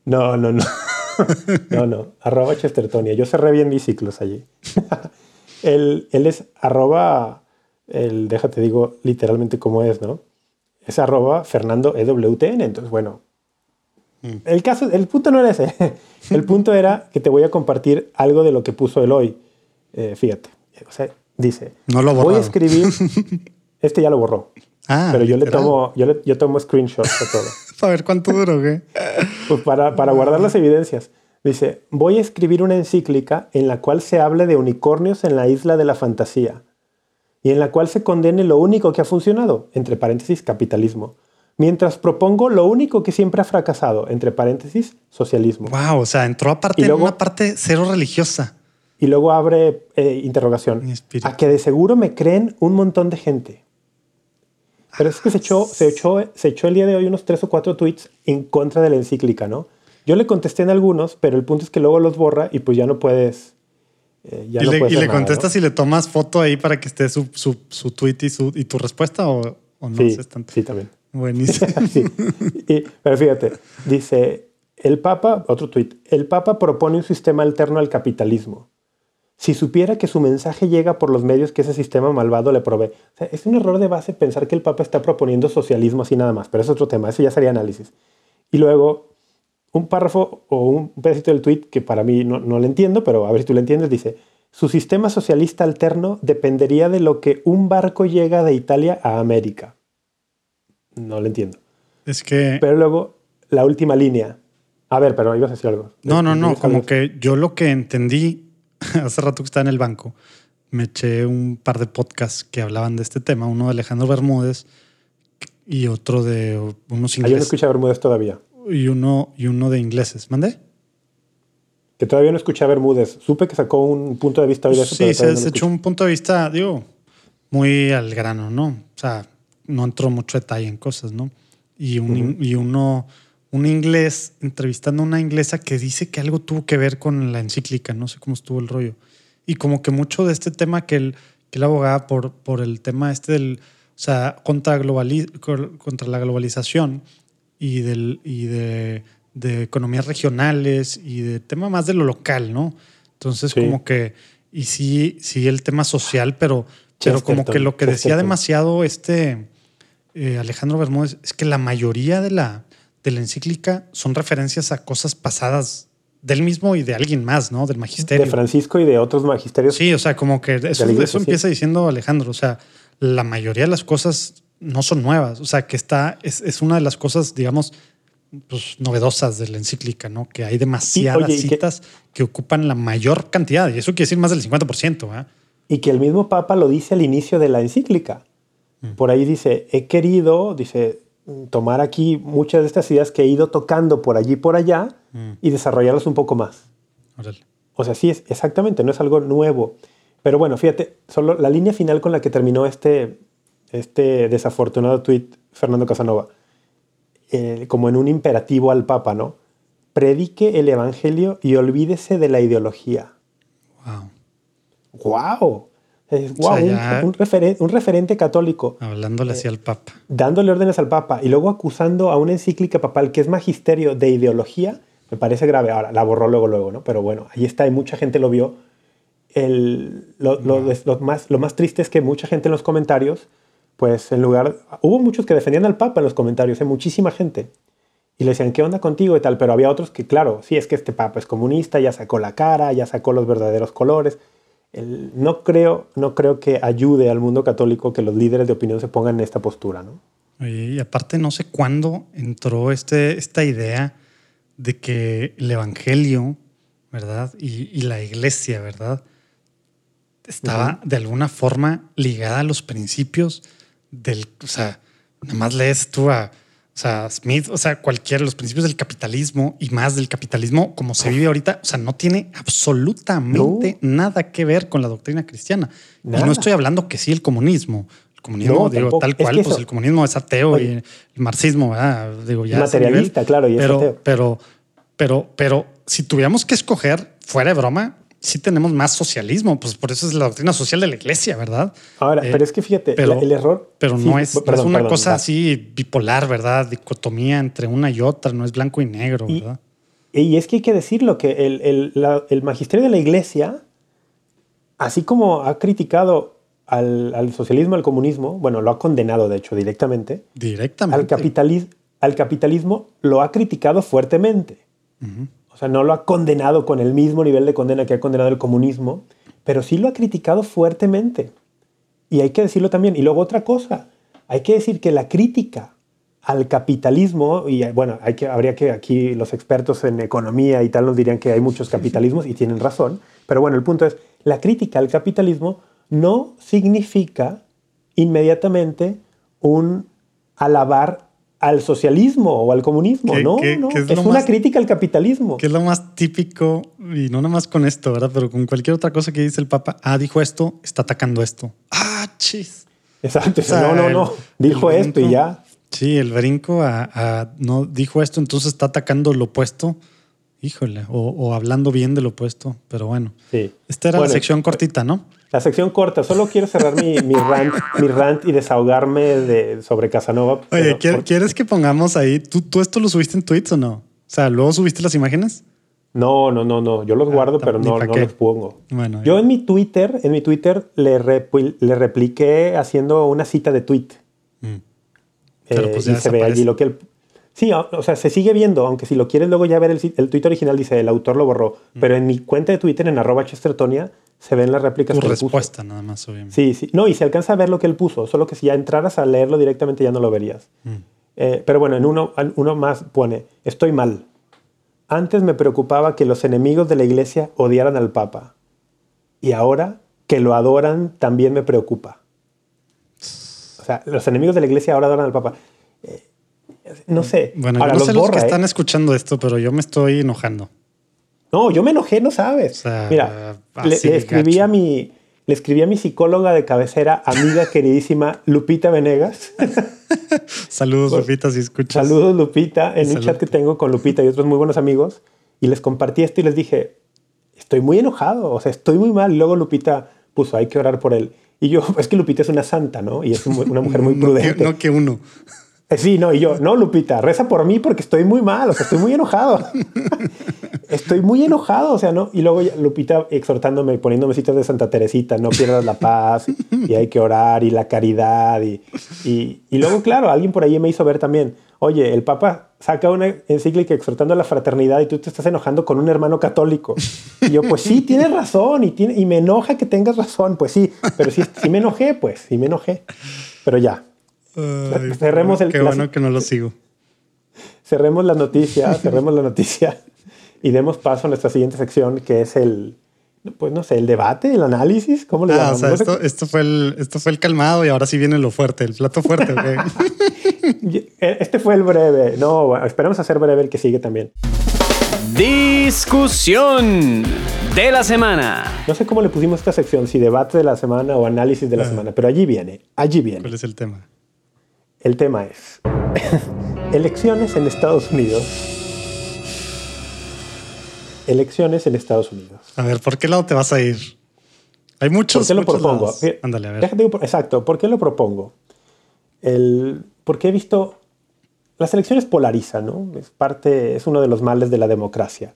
No, no, no. no, no. Arroba Chestertonia. Yo cerré bien mis ciclos allí. él, él es arroba... El, déjate digo literalmente cómo es, ¿no? Es arroba Fernando EWTN. Entonces, bueno. Mm. El caso, el punto no era ese. El punto era que te voy a compartir algo de lo que puso él hoy. Eh, fíjate. O sea, dice... No lo ha Voy a borrado. escribir... Este ya lo borró. Ah, pero yo le literal. tomo, yo, le- yo tomo screenshots de todo. Para ver cuánto duró, ¿qué? Pues para, para guardar las evidencias. Dice, voy a escribir una encíclica en la cual se hable de unicornios en la isla de la fantasía y en la cual se condene lo único que ha funcionado, entre paréntesis, capitalismo, mientras propongo lo único que siempre ha fracasado, entre paréntesis, socialismo. Wow, o sea, entró aparte Y luego- en una parte cero religiosa. Y luego abre eh, interrogación. A que de seguro me creen un montón de gente. Pero es que se echó, se, echó, se echó el día de hoy unos tres o cuatro tweets en contra de la encíclica, ¿no? Yo le contesté en algunos, pero el punto es que luego los borra y pues ya no puedes eh, ya ¿Y no le, puede y le nada, contestas y le tomas foto ahí para que esté su, su, su tweet y, su, y tu respuesta o, o no ¿no? Sí, haces tanto? sí, también. Buenísimo. Sí. Y- pero fíjate, dice, el Papa, otro tuit, el Papa propone un sistema alterno al capitalismo. Si supiera que su mensaje llega por los medios que ese sistema malvado le provee. O sea, es un error de base pensar que el Papa está proponiendo socialismo así nada más, pero es otro tema, eso ya sería análisis. Y luego, un párrafo o un pedacito del tuit que para mí no, no lo entiendo, pero a ver si tú lo entiendes, dice, su sistema socialista alterno dependería de lo que un barco llega de Italia a América. No lo entiendo. es que. Pero luego, la última línea. A ver, pero ibas a decir algo. No, no, no. Como que yo lo que entendí hace rato que estaba en el banco, me eché un par de podcasts que hablaban de este tema, uno de Alejandro Bermúdez y otro de unos Ah, yo no ingleses. escuché a Bermúdez todavía. y uno, y uno de ingleses. ¿Mandé? Que todavía no escuché a Bermúdez. Supe que sacó un punto de vista hoy de eso. Sí, se, no se echó un punto de vista, digo, muy al grano, ¿no? O sea, no entró mucho detalle en cosas, ¿no? Y, un, in- y uno, un inglés, entrevistando a una inglesa que dice que algo tuvo que ver con la encíclica, no sé cómo estuvo el rollo. Y como que mucho de este tema que él, que él abogaba por, por el tema este del, o sea, contra, globali- cor- contra la globalización y, del, y de, de economías regionales y de tema más de lo local, ¿no? Entonces, Sí. como que, y sí, sí el tema social, pero, pero como que lo que decía demasiado este eh, Alejandro Bermúdez es que la mayoría de la, de la encíclica son referencias a cosas pasadas del mismo y de alguien más, ¿no? Del magisterio. De Francisco y de otros magisterios. Sí, o sea, como que eso, iglesia, eso sí. empieza diciendo Alejandro. O sea, la mayoría de las cosas no son nuevas. O sea, que está, es, es una de las cosas, digamos, pues, novedosas de la encíclica, ¿no? Que hay demasiadas y citas que... ocupan la mayor cantidad. Y eso quiere decir más del 50%. ¿verdad? Y que el mismo Papa lo dice al inicio de la encíclica. Mm. Por ahí dice, he querido, dice, tomar aquí muchas de estas ideas que he ido tocando por allí y por allá Mm. y desarrollarlas un poco más. Órale. O sea, sí, es, exactamente, no es algo nuevo. Pero bueno, fíjate, solo la línea final con la que terminó este, este desafortunado tuit Fernando Casanova, eh, como en un imperativo al Papa, ¿no? Predique el Evangelio y olvídese de la ideología. Wow. ¡Wow! O sea, un- ya- un, referen- un referente católico Hablándole así al Papa. dándole órdenes al Papa y luego acusando a una encíclica papal que es magisterio de ideología, me parece grave. Ahora, la borró luego, luego, ¿no? Pero bueno, ahí está y mucha gente lo vio. El, lo, lo des- lo más, lo más triste es que mucha gente en los comentarios, pues en lugar, hubo muchos que defendían al Papa en los comentarios, ¿eh? muchísima gente. Y le decían, ¿qué onda contigo y tal? Pero había otros que, claro, sí, es que este Papa es comunista, ya sacó la cara, ya sacó los verdaderos colores. El- no, creo, no creo que ayude al mundo católico que los líderes de opinión se pongan en esta postura, ¿no? Oye, y aparte no sé cuándo entró este, esta idea de que el Evangelio, ¿verdad? Y, y la iglesia, ¿verdad? Estaba de alguna forma ligada a los principios del, o sea, nada más lees tú a, o sea, Smith, o sea, cualquiera de los principios del capitalismo y más del capitalismo como se vive ahorita, o sea, no tiene absolutamente nada que ver con la doctrina cristiana. Y no estoy hablando que sí el comunismo. El comunismo, No, digo, tampoco. tal Es que cual, pues eso- el comunismo es ateo Oye. y el marxismo, ¿verdad? Digo, ya. Materialista, nivel. claro, y es pero, ateo. Pero, pero, pero, si tuviéramos que escoger, fuera de broma, sí tenemos más socialismo. Pues por eso es la doctrina social de la iglesia, ¿verdad? Ahora, Eh, pero es que fíjate, pero- el error. Pero sí, no es, no perdón, es una perdón, cosa así bipolar, ¿verdad? Dicotomía entre una y otra, no es blanco y negro, Y- ¿verdad? Y es que hay que decirlo, que el, el- la- el magisterio de la iglesia, así como ha criticado al, al socialismo, al comunismo, bueno, lo ha condenado de hecho directamente, Directamente. al, capitalis- al capitalismo lo ha criticado fuertemente. O sea, no lo ha condenado con el mismo nivel de condena que ha condenado el comunismo, pero sí lo ha criticado fuertemente. Y hay que decirlo también. Y luego otra cosa, hay que decir que la crítica al capitalismo, y bueno, hay que, habría que aquí los expertos en economía y tal nos dirían que hay muchos capitalismos y tienen razón, pero bueno, el punto es, la crítica al capitalismo no significa inmediatamente un alabar al socialismo o al comunismo, ¿Qué- no, qué- no, qué es, es lo una más- crítica al capitalismo. Que es lo más típico, y no nada más con esto, ¿verdad? Pero con cualquier otra cosa que dice el Papa, ah, dijo esto, está atacando esto. Ah, chis. Exacto, O sea, no, no, no, el- dijo el esto y ya. Sí, el brinco a, a- no dijo esto, entonces está atacando lo opuesto. Híjole, o, o hablando bien del opuesto, pero bueno. Sí. Esta era Bueno, la sección cortita, ¿no? La sección corta, solo quiero cerrar mi, mi, rant, mi rant y desahogarme de, sobre Casanova. Oye, pero ¿quier- por- ¿quieres que pongamos ahí? ¿Tú, ¿Tú esto lo subiste en tweets o no? O sea, ¿luego subiste las imágenes? No, no, no, no. Yo los guardo, tam- pero no, no los pongo. Bueno, Yo en mi Twitter, en mi Twitter le, le repliqué haciendo una cita de tweet. Mm. Eh, pues y se ve allí lo que él. Sí, o, o sea, se sigue viendo, aunque si lo quieres luego ya ver el, el tweet original dice el autor lo borró. Mm. Pero en mi cuenta de Twitter, en arroba chestertonia, se ven las réplicas tu que él puso. respuesta nada más, obviamente. Sí, sí. No, y se alcanza a ver lo que él puso, solo que si ya entraras a leerlo directamente ya no lo verías. Mm. Eh, pero bueno, en uno, en uno más pone, estoy mal. Antes me preocupaba que los enemigos de la iglesia odiaran al Papa. Y ahora que lo adoran también me preocupa. O sea, los enemigos de la iglesia ahora adoran al Papa. Eh, no sé. Bueno, ahora yo no los sé los borra, que ¿eh? están escuchando esto, pero yo me estoy enojando. No, yo me enojé, no sabes. O sea, Mira, le, le escribí gacho. a mi, le escribí a mi psicóloga de cabecera, amiga queridísima Lupita Venegas. Saludos, Pues, Lupita, si escuchas. Saludos, Lupita, en un Salud. chat que tengo con Lupita y otros muy buenos amigos. Y les compartí esto y les dije, estoy muy enojado, o sea, estoy muy mal. Luego Lupita puso, hay que orar por él. Y yo, es que Lupita es una santa, ¿no? Y es un- una mujer muy No que, prudente. no que uno. Eh, Sí, no, y yo, no, Lupita, reza por mí porque estoy muy mal, o sea, estoy muy enojado. estoy muy enojado, o sea, ¿no? Y luego Lupita exhortándome, poniéndome citas de Santa Teresita, no pierdas la paz, y hay que orar, y la caridad, y, y, y luego, claro, alguien por ahí me hizo ver también, oye, el Papa saca una encíclica exhortando a la fraternidad y tú te estás enojando con un hermano católico. Y yo, pues sí, tienes razón, y, tiene, y me enoja que tengas razón, pues sí, pero sí, sí me enojé, pues, sí me enojé. Pero ya, Ay, Cerremos el Qué bueno que no lo sigo. cerremos la noticia, cerremos la noticia y demos paso a nuestra siguiente sección, que es el, pues no sé, el debate, el análisis, ¿cómo le Ah, o sea, esto, esto, fue el, esto fue el calmado y ahora sí viene lo fuerte, el plato fuerte. ok. Este fue el breve. No, bueno, esperamos hacer breve el que sigue también. Discusión de la semana. No sé cómo le pusimos esta sección, si debate de la semana o análisis de la Ah. semana, pero allí viene, allí viene. ¿Cuál es el tema? El tema es elecciones en Estados Unidos. Elecciones en Estados Unidos. A ver, ¿por qué lado te vas a ir? Hay muchos. ¿Por qué lo propongo? Ándale, a ver. Déjate exacto. ¿Por qué lo propongo? El, porque he visto. Las elecciones polarizan, ¿no? Es parte, es uno de los males de la democracia.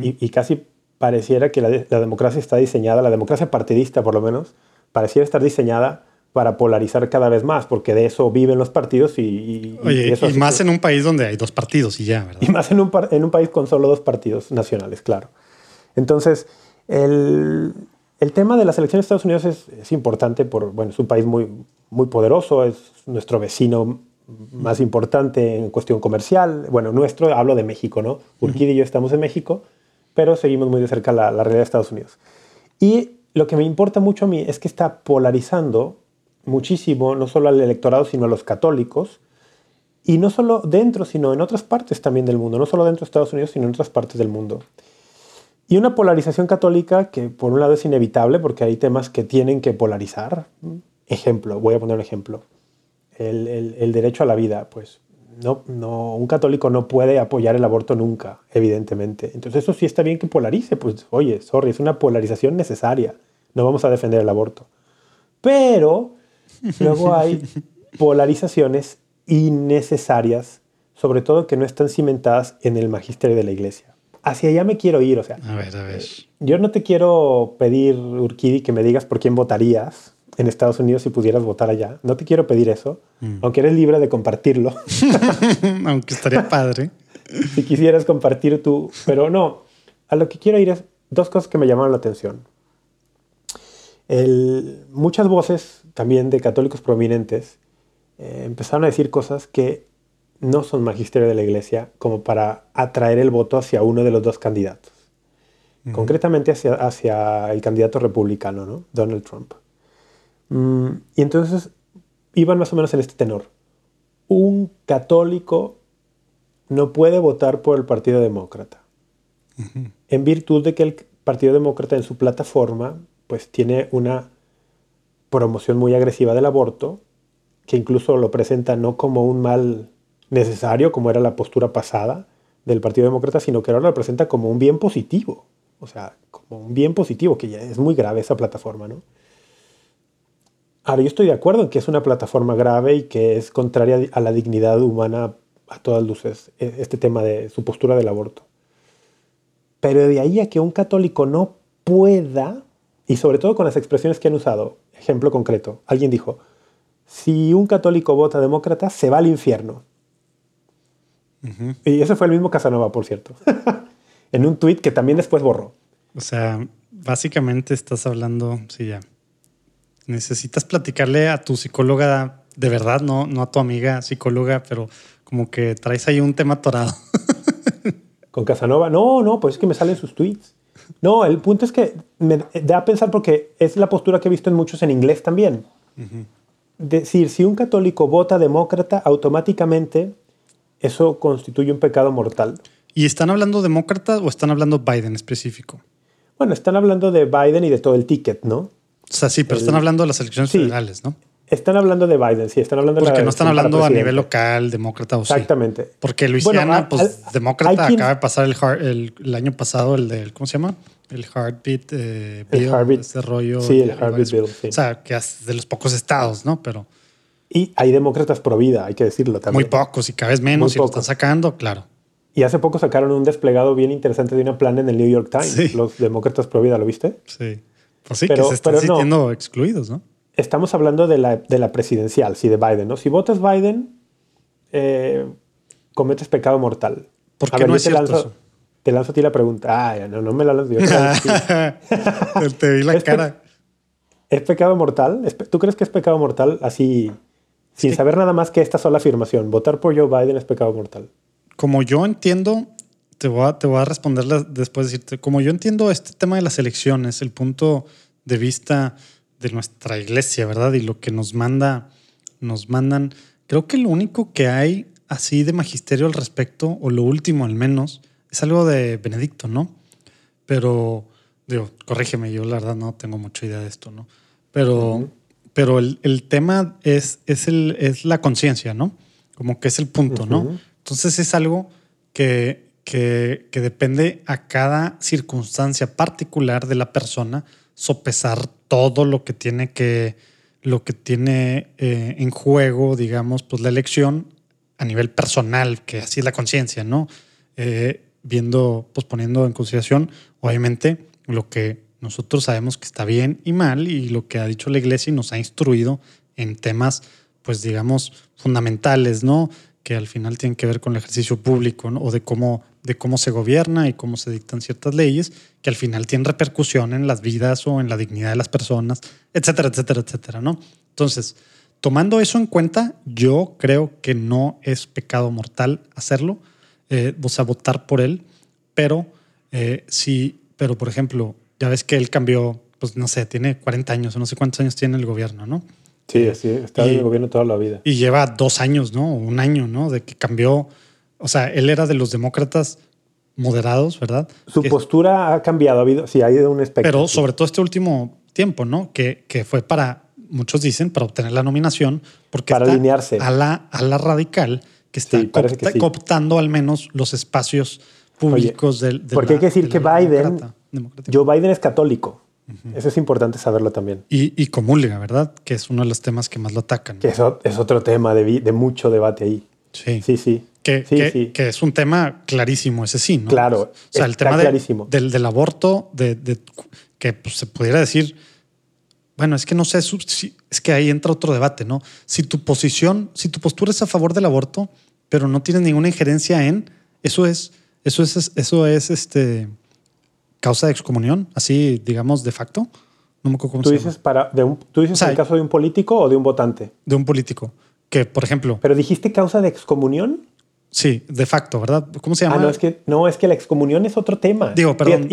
y, y casi pareciera que la democracia está diseñada, la democracia partidista por lo menos, pareciera estar diseñada para polarizar cada vez más, porque de eso viven los partidos y, y- y Oye, eso y más que- en un país donde hay dos partidos y ya, ¿verdad? y más en un, par- en un país con solo dos partidos nacionales, claro. Entonces, el, el tema de las elecciones de Estados Unidos es, es importante por, bueno, es un país muy, muy poderoso, es nuestro vecino más importante en cuestión comercial. Bueno, nuestro, hablo de México, ¿no? Urquidi y yo estamos en México, pero seguimos muy de cerca la, la realidad de Estados Unidos. Y lo que me importa mucho a mí es que está polarizando muchísimo, no solo al electorado, sino a los católicos, y no solo dentro, sino en otras partes también del mundo, no solo dentro de Estados Unidos, sino en otras partes del mundo. Y una polarización católica que por un lado es inevitable porque hay temas que tienen que polarizar. Ejemplo, voy a poner un ejemplo. El, el- el derecho a la vida, pues no, no, un católico no puede apoyar el aborto nunca, evidentemente. Entonces eso sí está bien que polarice, pues oye, sorry, es una polarización necesaria. No vamos a defender el aborto. Pero luego hay polarizaciones innecesarias, sobre todo que no están cimentadas en el magisterio de la iglesia. Hacia allá me quiero ir, o sea, A ver, a ver. yo no te quiero pedir, Urquidi, que me digas por quién votarías en Estados Unidos si pudieras votar allá. No te quiero pedir eso, aunque eres libre de compartirlo. Aunque estaría padre. si quisieras compartir tú, pero no, a lo que quiero ir es dos cosas que me llamaron la atención. El- muchas voces también de católicos prominentes eh, empezaron a decir cosas que no son magisterio de la iglesia como para atraer el voto hacia uno de los dos candidatos. Concretamente hacia, hacia el candidato republicano, ¿no? Donald Trump. Mm, y entonces iban más o menos en este tenor. Un católico no puede votar por el Partido Demócrata. En virtud de que el Partido Demócrata en su plataforma pues tiene una promoción muy agresiva del aborto, que incluso lo presenta no como un mal necesario, como era la postura pasada, del Partido Demócrata, sino que ahora lo presenta como un bien positivo. O sea, como un bien positivo, que ya es muy grave esa plataforma, ¿no? Ahora, yo estoy de acuerdo en que es una plataforma grave y que es contraria a la dignidad humana a todas luces, e, este tema de su postura del aborto. Pero de ahí a que un católico no pueda, y sobre todo con las expresiones que han usado, ejemplo concreto, alguien dijo, si un católico vota demócrata, se va al infierno. Y ese fue el mismo Casanova, por cierto, en un tuit que también después borró. O sea, básicamente estás hablando, sí, ya. Necesitas platicarle a tu psicóloga de verdad, no, no a tu amiga psicóloga, pero como que traes ahí un tema torado. Con Casanova, no, no, pues es que me salen sus tweets. No, el punto es que me da a pensar porque es la postura que he visto en muchos en inglés también. Decir, si un católico vota demócrata, automáticamente eso constituye un pecado mortal. ¿Y están hablando demócrata o están hablando Biden específico? Bueno, están hablando de Biden y de todo el ticket, ¿no? O sea, sí, pero están hablando de las elecciones federales, ¿no? Están hablando de Biden, sí, están hablando de Porque no están hablando a nivel local, demócrata o Exactamente. Porque Luisiana, pues demócrata, acaba de pasar el, el, año pasado el del, ¿cómo se llama? El Heartbeat eh, Bill, el Heartbeat, este rollo. Sí, el Heartbeat Bill. Sí. O sea, que es de los pocos estados, ¿no? Pero. Y hay demócratas pro vida, hay que decirlo también. Muy pocos y cada vez menos, y lo están sacando, claro. Y hace poco sacaron un desplegado bien interesante de una plan en el New York Times, los demócratas pro vida, ¿lo viste? Sí. Pues sí, que se están sintiendo excluidos, ¿no? Estamos hablando de la, de la, presidencial, sí, de Biden, ¿no? Si votas Biden, eh, cometes pecado mortal. ¿Por qué no es te cierto lanzo, Te lanzo a ti la pregunta. Ah, no, no me la lanzo. te, te vi la cara. ¿Es pecado mortal? ¿Tú crees que es pecado mortal así, sin saber nada más que esta sola afirmación? Votar por Joe Biden es pecado mortal. Como yo entiendo, te voy a, te voy a responder después de decirte, como yo entiendo este tema de las elecciones, el punto de vista de nuestra iglesia, ¿verdad? Y lo que nos manda, nos mandan. Creo que lo único que hay así de magisterio al respecto, o lo último al menos, es algo de Benedicto, ¿no? Pero, digo, corrígeme, yo la verdad no tengo mucha idea de esto, ¿no? Pero, pero el, tema es, es, el, es la conciencia, ¿no? Como que es el punto, ¿no? Entonces es algo que, que, que depende a cada circunstancia particular de la persona sopesar todo lo que tiene que lo que tiene eh, en juego, digamos, pues la elección a nivel personal, que así es la conciencia, ¿no? Eh, viendo, pues poniendo en consideración, obviamente, lo que nosotros sabemos que está bien y mal y lo que ha dicho la iglesia y nos ha instruido en temas, pues digamos, fundamentales, ¿no? Que al final tienen que ver con el ejercicio público. O de cómo de cómo se gobierna y cómo se dictan ciertas leyes que al final tienen repercusión en las vidas o en la dignidad de las personas, etcétera, etcétera, etcétera, ¿no? Entonces, tomando eso en cuenta, yo creo que no es pecado mortal hacerlo, eh, o sea, votar por él, pero eh, sí, pero por ejemplo, ya ves que él cambió, pues no sé, tiene 40 años o no sé cuántos años tiene el gobierno, ¿no? Sí, sí, está en el gobierno toda la vida. Y lleva dos años, ¿no? Un año, ¿no? De que cambió o sea, él era de los demócratas moderados, ¿verdad? Su postura ha cambiado, ha habido, sí, ha ido un espectro. Pero sobre todo este último tiempo, ¿no? Que, que fue para, muchos dicen, para obtener la nominación, porque para alinearse. A la, a la radical que está cooptando al menos los espacios públicos del. porque hay que decir que Biden, Joe Biden es católico. Eso es importante saberlo también. Y, y comulga, ¿verdad? Que es uno de los temas que más lo atacan. Que eso es otro tema de, de mucho debate ahí. Sí. Sí, sí. Que, que, es un tema clarísimo, ese sí, ¿no? Claro. O sea, el tema del, del, aborto, de, que pues, se pudiera decir, bueno, es que no sé, es que ahí entra otro debate, ¿no? Si tu posición, si tu postura es a favor del aborto, pero no tienes ninguna injerencia en, eso es, eso es, eso es este causa de excomunión, así digamos de facto. No me acuerdo cómo ¿Tú dices, para, de un, ¿tú dices el caso de un político o de un votante? De un político. Que, por ejemplo. ¿Pero dijiste causa de excomunión? Sí, de facto, ¿verdad? ¿Cómo se llama? Ah, no, es que, no, es que la excomunión es otro tema. Digo, perdón.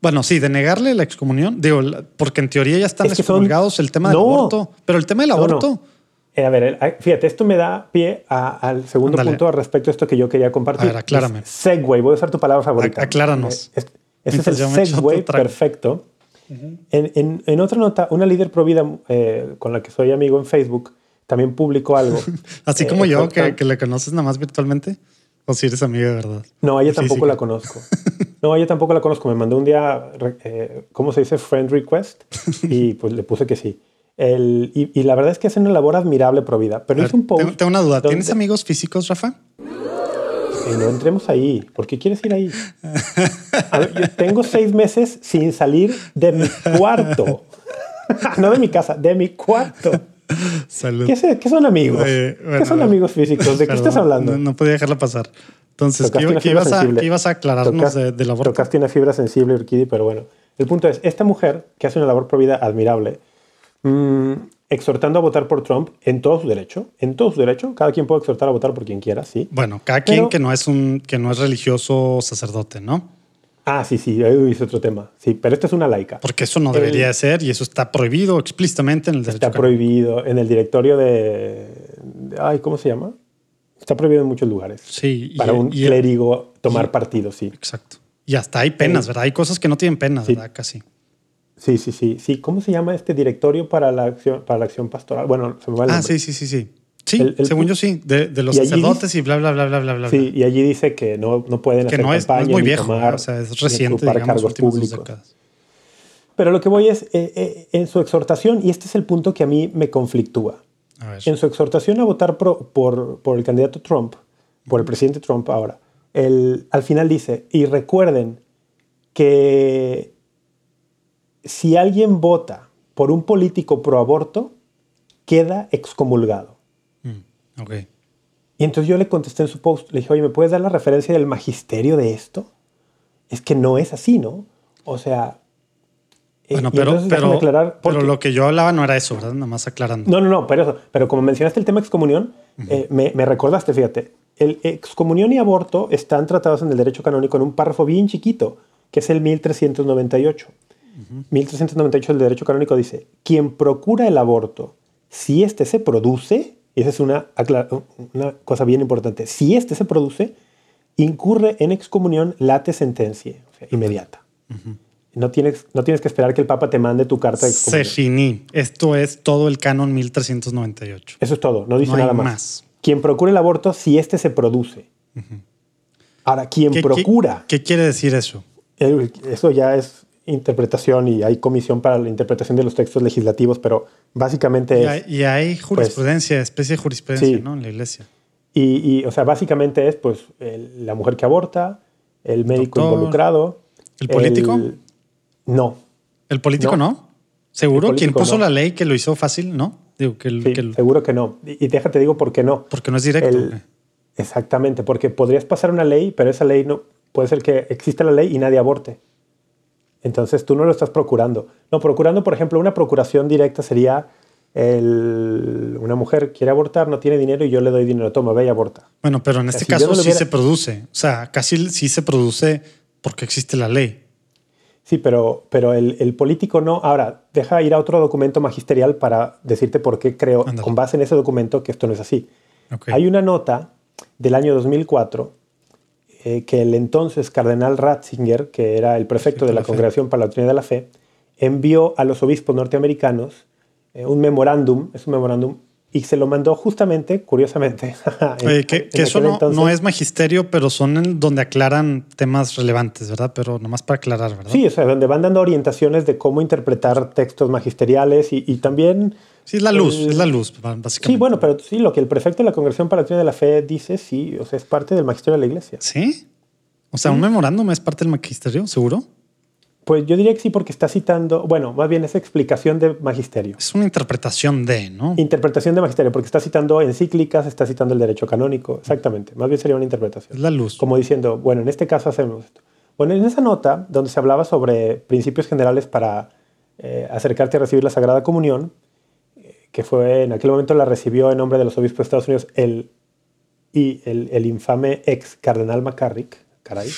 bueno, sí, de negarle la excomunión, digo, porque en teoría ya están excomulgados el tema del aborto, pero el tema del aborto. Eh, a ver, fíjate, esto me da pie al segundo punto respecto a esto que yo quería compartir. A ver, aclárame. Segway, voy a usar tu palabra favorita. acláranos. Eh, este es el segway perfecto. en, en, otra nota, una líder provida eh, con la que soy amigo en Facebook también publicó algo. Así como eh, yo, que, le conoces nada más virtualmente. O si eres amiga de verdad. No, ella tampoco la conozco. No, ella tampoco la conozco. Me mandó un día, eh, ¿cómo se dice? Friend request. Y pues le puse que sí. El, y, y la verdad es que hace una labor admirable pro vida. Pero ver, hizo un post. tengo, tengo una duda. ¿Tienes donde- amigos físicos, Rafa? Eh, no entremos ahí. ¿Por qué quieres ir ahí? A ver, yo tengo seis meses sin salir de mi cuarto. no de mi casa, de mi cuarto. Salud. ¿Qué, qué son amigos? Oye, bueno, ¿Qué son amigos físicos? ¿De qué Perdón, estás hablando? No, no podía dejarla pasar. Entonces, ¿qué, qué ibas a, qué ibas a aclararnos Tocas- de, del aborto? Tocaste una fibra sensible, Urquidi, pero bueno. El punto es, esta mujer que hace una labor pro vida admirable, mm, exhortando a votar por Trump en todo su derecho, en todo su derecho, cada quien puede exhortar a votar por quien quiera, sí. Bueno, cada quien que no es un que no es religioso sacerdote, ¿no? Ah, sí, sí, ahí es otro tema. Sí, pero esta es una laica. Porque eso no debería de ser y eso está prohibido explícitamente en el derecho. Está prohibido en el directorio de, de- Ay, ¿cómo se llama? Está prohibido en muchos lugares. Sí, y- Para un y- clérigo tomar y- partido, sí. Exacto. Y hasta hay penas, El- ¿verdad? Hay cosas que no tienen penas, Sí. ¿verdad? Casi. Sí, sí, sí, sí. ¿Cómo se llama este directorio para la acción, para la acción pastoral? Bueno, se me va el Ah, sí, sí, sí, sí. Sí, El- el según yo sí. De, de los Y sacerdotes y bla, bla, bla, bla, bla, bla. Sí, y allí dice que no, no pueden Que hacer no es, no es campaña muy viejo, tomar o sea, es reciente, digamos, cargos públicos. Pero lo que voy es, eh, eh, en su exhortación, y este es el punto que a mí me conflictúa, A ver. en su exhortación a votar pro- por, por el candidato Trump, por el presidente Trump ahora, él, al final dice, y recuerden que si alguien vota por un político pro aborto, queda excomulgado. Mm, ok. Y entonces yo le contesté en su post, le dije, oye, ¿me puedes dar la referencia del magisterio de esto? Es que no es así, ¿no? O sea... eh, Bueno, y pero, pero, aclarar, pero lo que yo hablaba no era eso, ¿verdad? Nada más aclarando. No, no, no, pero, eso, pero como mencionaste el tema excomunión, eh, me, me recordaste, fíjate, el excomunión y aborto están tratados en el derecho canónico en un párrafo bien chiquito, que es el 1398. 1398 del derecho canónico dice, quien procura el aborto, si éste se produce, y esa es una, una cosa bien importante, si éste se produce, incurre en excomunión late sentencia, o sea, inmediata. no, tienes, no tienes que esperar que el Papa te mande tu carta de Se excomunión. finí. Esto es todo el canon 1398. Eso es todo, no dice No nada más. más. Quien procura el aborto, si éste se produce. Ahora, quien ¿Qué- qué- procura, ¿Qué, quiere decir eso? eso ya es interpretación y hay comisión para la interpretación de los textos legislativos, pero básicamente Y es, hay, y hay jurisprudencia, especie de jurisprudencia, Pues, Sí. ¿no? En la iglesia. y, y, o sea, básicamente es pues el- la mujer que aborta, el médico doctor, involucrado. ¿el político? no, ¿El político No. no? ¿Seguro? ¿Quién puso no. la ley que lo hizo fácil? ¿No? Digo, que, el- sí, que el- seguro que no. Y, y déjate digo por qué no. porque no es directo. Exactamente, porque podrías pasar una ley, pero esa ley no puede ser que exista la ley y nadie aborte. Entonces tú no lo estás procurando. No, procurando, por ejemplo, una procuración directa sería el- una mujer quiere abortar, no tiene dinero y yo le doy dinero, toma, ve y aborta. Bueno, pero en este caso no sí hubiera- se produce. O sea, casi sí se produce porque existe la ley. Sí, pero, pero el, el político no. Ahora, deja ir a otro documento magisterial para decirte por qué creo, con base en ese documento, que esto no es así. Hay una nota del año 2004 eh, que el entonces cardenal Ratzinger, que era el prefecto Sí, de la. Congregación para la Doctrina de la Fe, envió a los obispos norteamericanos eh, un memorándum, es un memorándum, y se lo mandó justamente, curiosamente. en- Oye, que, eso no, no es magisterio, pero son en donde aclaran temas relevantes, ¿verdad? Pero nomás para aclarar, ¿verdad? Sí, o sea, donde van dando orientaciones de cómo interpretar textos magisteriales y, y también... Sí, es la luz, es la luz, básicamente. Sí, bueno, pero sí, lo que el prefecto de la Congregación para la Doctrina de la Fe dice, sí, o sea, es parte del magisterio de la Iglesia. ¿Sí? O sea, un memorándum es parte del magisterio, ¿seguro? Pues yo diría que sí, porque está citando, bueno, más bien es explicación de magisterio. Es una interpretación de, ¿no? Interpretación de magisterio, porque está citando encíclicas, está citando el derecho canónico, exactamente. Más bien sería una interpretación. Es la luz. Como diciendo, bueno, en este caso hacemos esto. Bueno, en esa nota, donde se hablaba sobre principios generales para eh, acercarte a recibir la Sagrada Comunión, eh, que fue en aquel momento la recibió en nombre de los obispos de Estados Unidos el, y el, el infame ex cardenal McCarrick, caray.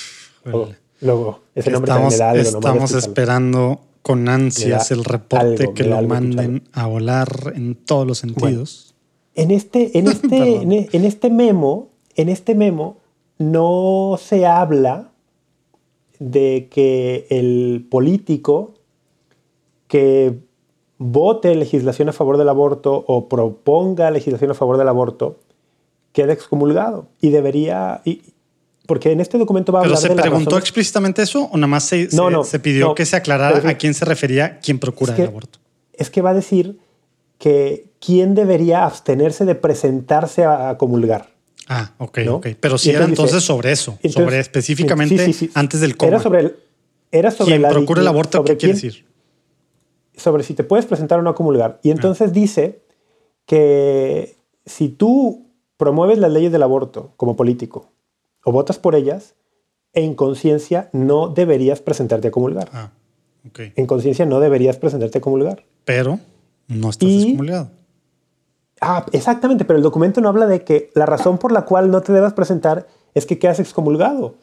Luego, ese nombre estamos algo, estamos esperando con ansias el reporte algo, que lo manden a volar en todos los sentidos. En este, en este, en este memo, en este memo, no se habla de que el político que vote legislación a favor del aborto o proponga legislación a favor del aborto quede excomulgado y debería y, porque en este documento va a ¿Pero hablar se de preguntó explícitamente eso o nada más se, No, se- no, se pidió no. que se aclarara a quién se refería quien procura Es que- el aborto? es que va a decir que quién debería abstenerse de presentarse a, a comulgar. Ah, ok, ok. Pero sí era entonces entonces dice- sobre eso, Entonces, sobre específicamente sí, sí, sí. antes del coma. Era sobre el, era sobre quien la procura el aborto, sobre ¿qué quiere quién- decir? Sobre si te puedes presentar o no a comulgar. Y entonces dice que si tú promueves las leyes del aborto como político o votas por ellas, en conciencia no deberías presentarte a comulgar. Ah. En conciencia no deberías presentarte a comulgar. Pero no estás Y- excomulgado. Ah, exactamente, pero el documento no habla de que la razón por la cual no te debas presentar es que quedas excomulgado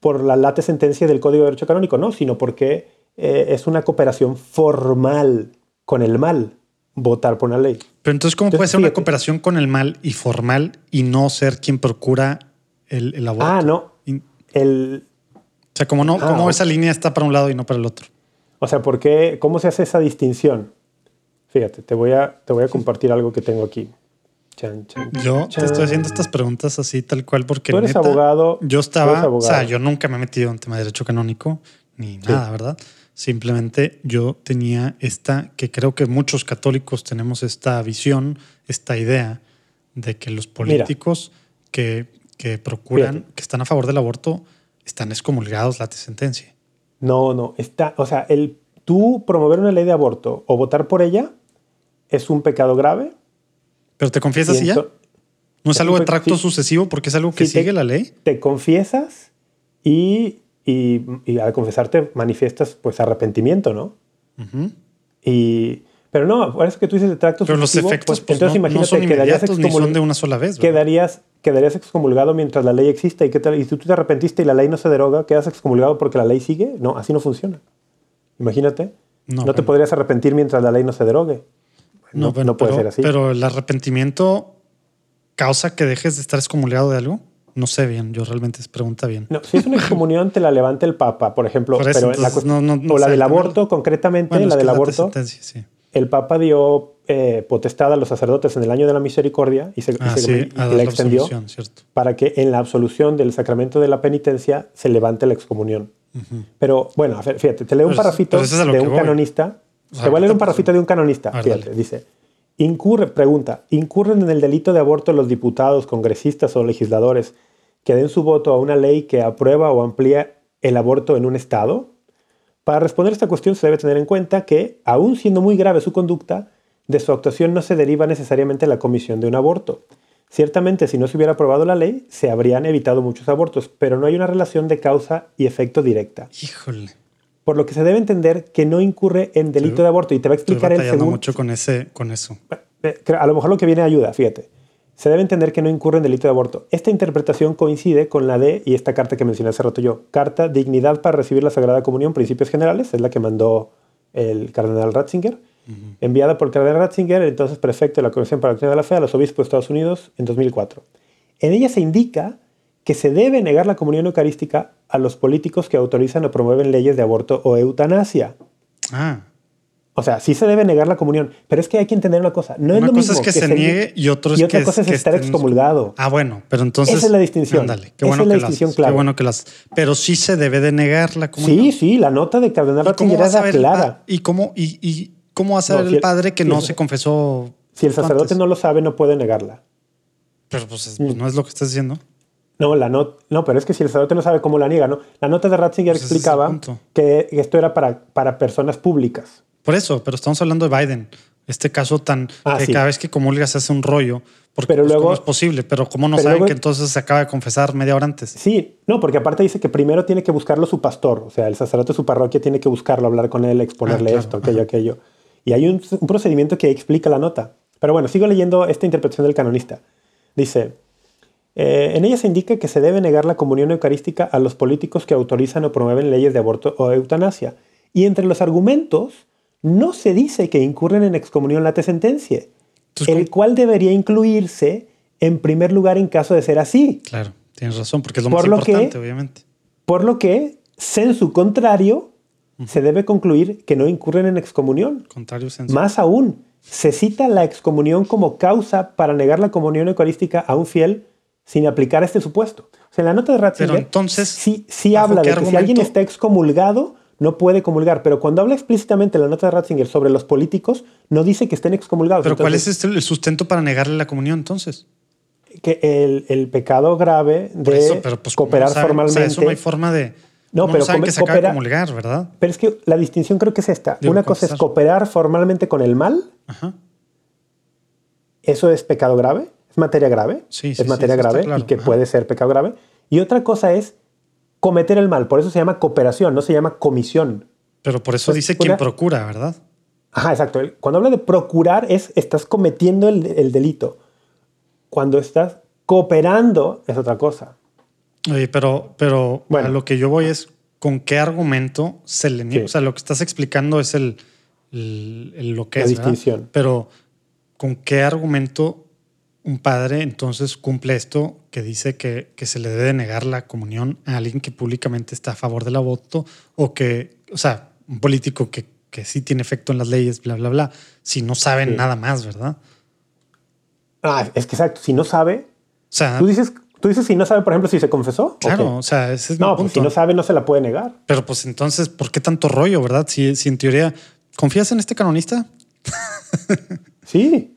por la late sentencia del Código de Derecho Canónico, no, sino porque eh, es una cooperación formal con el mal votar por una ley. Pero entonces, ¿cómo Entonces, puede ser una fíjate. cooperación con el mal y formal y no ser quien procura el, el aborto? Ah, no. Y- o El, sea, ¿cómo, no, Ah, cómo ok. esa línea está para un lado y no para el otro? o sea, ¿por qué, ¿cómo se hace esa distinción? Fíjate, te voy a, te voy a compartir algo que tengo aquí. Chan, chan, Yo chan. te estoy haciendo estas preguntas así tal cual porque Tú eres neta, abogado, Yo tú eres estaba, o sea, abogado. yo nunca me he metido en tema de derecho canónico ni nada, ¿verdad? Simplemente yo tenía esta, que creo que muchos católicos tenemos esta visión, esta idea de que los políticos que, que procuran, Fíjate. que están a favor del aborto, están excomulgados la sentencia. No, no, está, o sea, el tú promover una ley de aborto o votar por ella es un pecado grave. Pero te confiesas y, ya. No es es algo de tracto sí. sucesivo porque es algo que Sí, te- sigue la ley. te confiesas y, y, y al confesarte manifiestas pues arrepentimiento, ¿no? Ujú. Y, pero no, por eso que tú dices de tracto Pero los efectos pues, pues, entonces no, no imagínate que quedarías, inmediatos ni excomul- son de una sola vez. ¿verdad? quedarías, quedarías excomulgado mientras la ley exista y, qué tal, y si tú te arrepentiste y la ley no se deroga, quedas excomulgado porque la ley sigue. No, así no funciona. Imagínate. No, No, te bueno. podrías arrepentir mientras la ley no se derogue. No, no, bueno, puede pero- ser así. Pero el arrepentimiento causa que dejes de estar excomulgado de algo. No sé bien, yo realmente es pregunta bien. No, si es una excomunión, te la levanta el Papa, por ejemplo. Por eso, pero la entonces, cuest- no- o la del aborto, concretamente, Bueno, la del aborto, sí. el Papa dio eh, potestad a los sacerdotes en el año de la misericordia y se, y Ah, se- sí, y la la extendió para que en la absolución del sacramento de la penitencia se levante la excomunión. Pero bueno, a ver, fíjate, te leo un Pero parrafito es de un voy. canonista. O sea, te voy a leer un parrafito de un canonista. Ver, Fíjate, dale. dice, incurre, pregunta, ¿incurren en el delito de aborto los diputados, congresistas o legisladores que den su voto a una ley que aprueba o amplía el aborto en un estado? Para responder esta cuestión se debe tener en cuenta que, aun siendo muy grave su conducta, de su actuación no se deriva necesariamente la comisión de un aborto. Ciertamente, si no se hubiera aprobado la ley, se habrían evitado muchos abortos, pero no hay una relación de causa y efecto directa. Híjole, Por lo que se debe entender que no incurre en delito Estoy- de aborto. Y te va a estoy explicar el batallando segundo. mucho con, ese, con eso. Eh, A lo mejor lo que viene ayuda, fíjate. Se debe entender que no incurre en delito de aborto. Esta interpretación coincide con la de, y esta carta que mencioné hace rato yo, Carta Dignidad para recibir la Sagrada Comunión, Principios Generales, es la que mandó el cardenal Ratzinger, enviada por el cardenal Ratzinger, entonces prefecto de la Comisión para la Doctrina de la Fe, a los obispos de Estados Unidos en 2004. En ella se indica que se debe negar la comunión eucarística a los políticos que autorizan o promueven leyes de aborto o eutanasia. Ah, O sea, sí se debe negar la comunión, pero es que hay que entender una cosa. No es lo cosa mismo es que, se niegue y otro es y otra que cosa es que estar estén- excomulgado. Ah, bueno, pero entonces. Esa es la distinción. Ándale, qué bueno es la que las- distinción Qué clave. bueno que las. Pero sí se debe de negar la comunión. Sí, sí, la nota de Cardenal ¿Y cómo Ratzinger era clara. ¿Y cómo, y, y cómo va a saber No, si el padre que si no el- se confesó? Si el sacerdote antes? no lo sabe, no puede negarla. Pero pues, es- pues, no es lo que estás diciendo. No, la not no, pero es que si el sacerdote no sabe cómo la niega, ¿no? La nota de Ratzinger Pues explicaba que esto era para, para personas públicas. Por eso, pero estamos hablando de Biden. Este caso tan Ah, que sí. cada vez que comulgas se hace un rollo. Porque Pero pues, luego- ¿cómo es posible? Pero ¿cómo no pero saben luego- que entonces se acaba de confesar media hora antes? Sí, no, porque aparte dice que primero tiene que buscarlo su pastor, o sea, el sacerdote de su parroquia tiene que buscarlo, hablar con él, exponerle Ah, claro, esto, aquello, aquello. Y hay un, un procedimiento que explica la nota. Pero bueno, sigo leyendo esta interpretación del canonista. Dice, eh, en ella se indica que se debe negar la comunión eucarística a los políticos que autorizan o promueven leyes de aborto o eutanasia. Y entre los argumentos, no se dice que incurren en excomunión late sentencia, Entonces, el cual debería incluirse en primer lugar en caso de ser así. Claro, tienes razón, porque es lo Por más lo que- importante, obviamente. Por lo que, sensu contrario, se debe concluir que no incurren en excomunión. Contrario. Más aún, se cita la excomunión como causa para negar la comunión eucarística a un fiel sin aplicar este supuesto. O sea, en la nota de Ratzinger Pero entonces, sí, sí ¿bajo habla de que si alguien está excomulgado, no puede comulgar. Pero cuando habla explícitamente en la nota de Ratzinger sobre los políticos, no dice que estén excomulgados. Pero ¿cuál es este- el sustento para negarle la comunión entonces? Que el, el pecado grave de eso, pero pues ¿cómo cooperar formalmente. O sea, eso no hay forma de. No, ¿cómo pero saben que se acaba de comulgar, ¿verdad? Pero es que la distinción creo que es esta. Digo, Una cosa es cooperar formalmente con el mal. Ajá. Eso es pecado grave. Es materia grave. Sí, sí, es materia grave claro. y que Ajá. puede ser pecado grave. Y otra cosa es cometer el mal. Por eso se llama cooperación, no se llama comisión. Pero por eso Pues, dice una- quien procura, ¿verdad? Ajá, exacto. Cuando habla de procurar es estás cometiendo el, el delito. Cuando estás cooperando es otra cosa. Oye, pero, pero Bueno. a lo que yo voy es con qué argumento se le niega. Sí. O sea, lo que estás explicando es el, el- el- lo que La es. ¿verdad? distinción. Pero con qué argumento un padre entonces cumple esto que dice que, que se le debe negar la comunión a alguien que públicamente está a favor del aborto o que, o sea, un político que, que sí tiene efecto en las leyes, bla, bla, bla, si no saben Sí. nada más, ¿verdad? Ah, es que exacto. Si no sabe, O sea, tú dices, tú dices si no sabe, por ejemplo, si se confesó. ¿o claro, o sea, ese es mi No, pues si no sabe, no se la puede negar. Pero pues entonces, ¿por qué tanto rollo, verdad? Si, si en teoría, ¿confías en este canonista? Sí,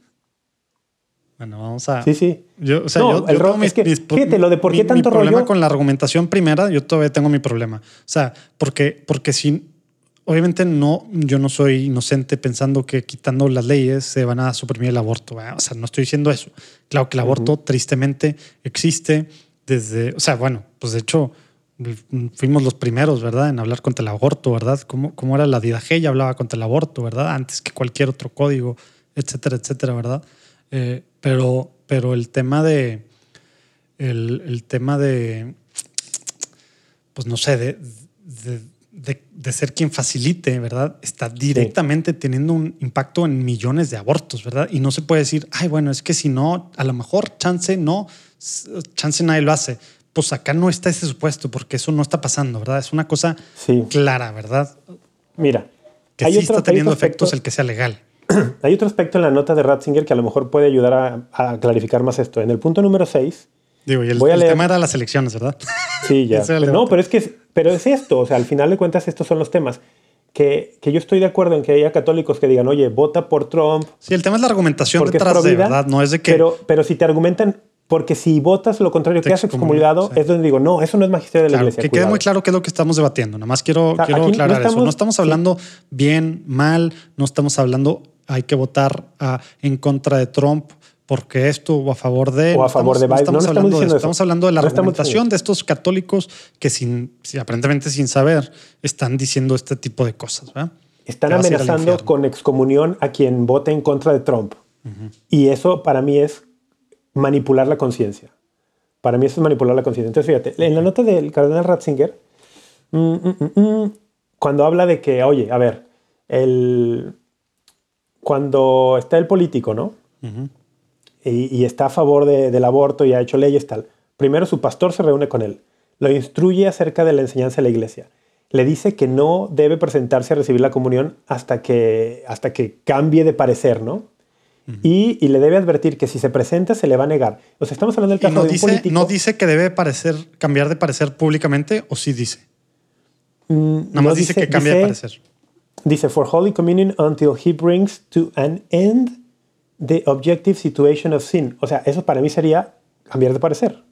Bueno, vamos a... sí, sí. Yo, o sea, No, yo, el yo tengo mis- es que, mis- fíjate, lo de por qué mi- mi tanto problema rollo- con la argumentación primera, yo todavía tengo mi problema. O sea, porque, porque si, obviamente no, yo no soy inocente pensando que quitando las leyes se van a suprimir el aborto. ¿verdad? O sea, no estoy diciendo eso. Claro que el aborto tristemente existe desde, o sea, bueno, pues de hecho fuimos los primeros, ¿verdad? En hablar contra el aborto, ¿verdad? ¿Cómo, cómo era la DIDAG? Ya hablaba contra el aborto, ¿verdad? Antes que cualquier otro código, etcétera, etcétera, ¿verdad? Eh, pero, pero el tema de, el, el tema de, pues no sé, de, de, de- de ser quien facilite, ¿verdad? Está directamente teniendo un impacto en millones de abortos, ¿verdad? Y no se puede decir, ay, bueno, es que si no, a lo mejor chance no, chance nadie lo hace. Pues acá no está ese supuesto porque eso no está pasando, ¿verdad? Es una cosa Sí. clara, ¿verdad? Mira, Que hay sí otro- está teniendo aspecto- efectos el que sea legal. Hay otro aspecto en la nota de Ratzinger que a lo mejor puede ayudar a, a clarificar más esto. En el punto número 6, Digo, y el, Voy a el leer- tema era las elecciones, ¿verdad? sí, ya. No, pero es que es, pero es esto. O sea, al final de cuentas, estos son los temas. Que, que yo estoy de acuerdo en que haya católicos que digan, oye, vota por Trump Sí, el tema es la argumentación detrás de verdad, no es de que Pero, pero si te argumentan, porque si votas lo contrario, que has excomulgado, sí. es donde digo, no, eso no es magisterio de la Claro, iglesia. que quede cuidado. muy claro qué es lo que estamos debatiendo. Nada más quiero, sea, quiero aquí no aclarar eso. estamos- No estamos sí. hablando bien, mal, no estamos hablando hay que votar ah, en contra de Trump porque esto o a favor de... O a favor estamos- de Biden. No estamos, No, no estamos hablando de eso. Estamos hablando de la No argumentación de estos católicos que sin, aparentemente sin saber están diciendo este tipo de cosas. ¿verdad? Están Te amenazando con excomunión a quien vote en contra de Trump. Y eso para mí es manipular la conciencia. Para mí eso es manipular la conciencia. Entonces, fíjate, en la nota del cardenal Ratzinger, mm, mm, mm, cuando habla de que, oye, a ver, el, cuando está el político, ¿no? Y, y está a favor de- del aborto y ha hecho leyes tal. Primero su pastor se reúne con él, lo instruye acerca de la enseñanza de la iglesia. Le dice que no debe presentarse a recibir la comunión hasta que, hasta que cambie de parecer, ¿no? y, y le debe advertir que si se presenta se le va a negar. O sea, estamos hablando del caso no de un dice, político. no dice que debe parecer, cambiar de parecer públicamente o sí dice. Mm, Nada no más dice, que cambia de parecer. Dice, for Holy Communion until he brings to an end the objective situation of sin. O sea, eso para mí sería cambiar de parecer.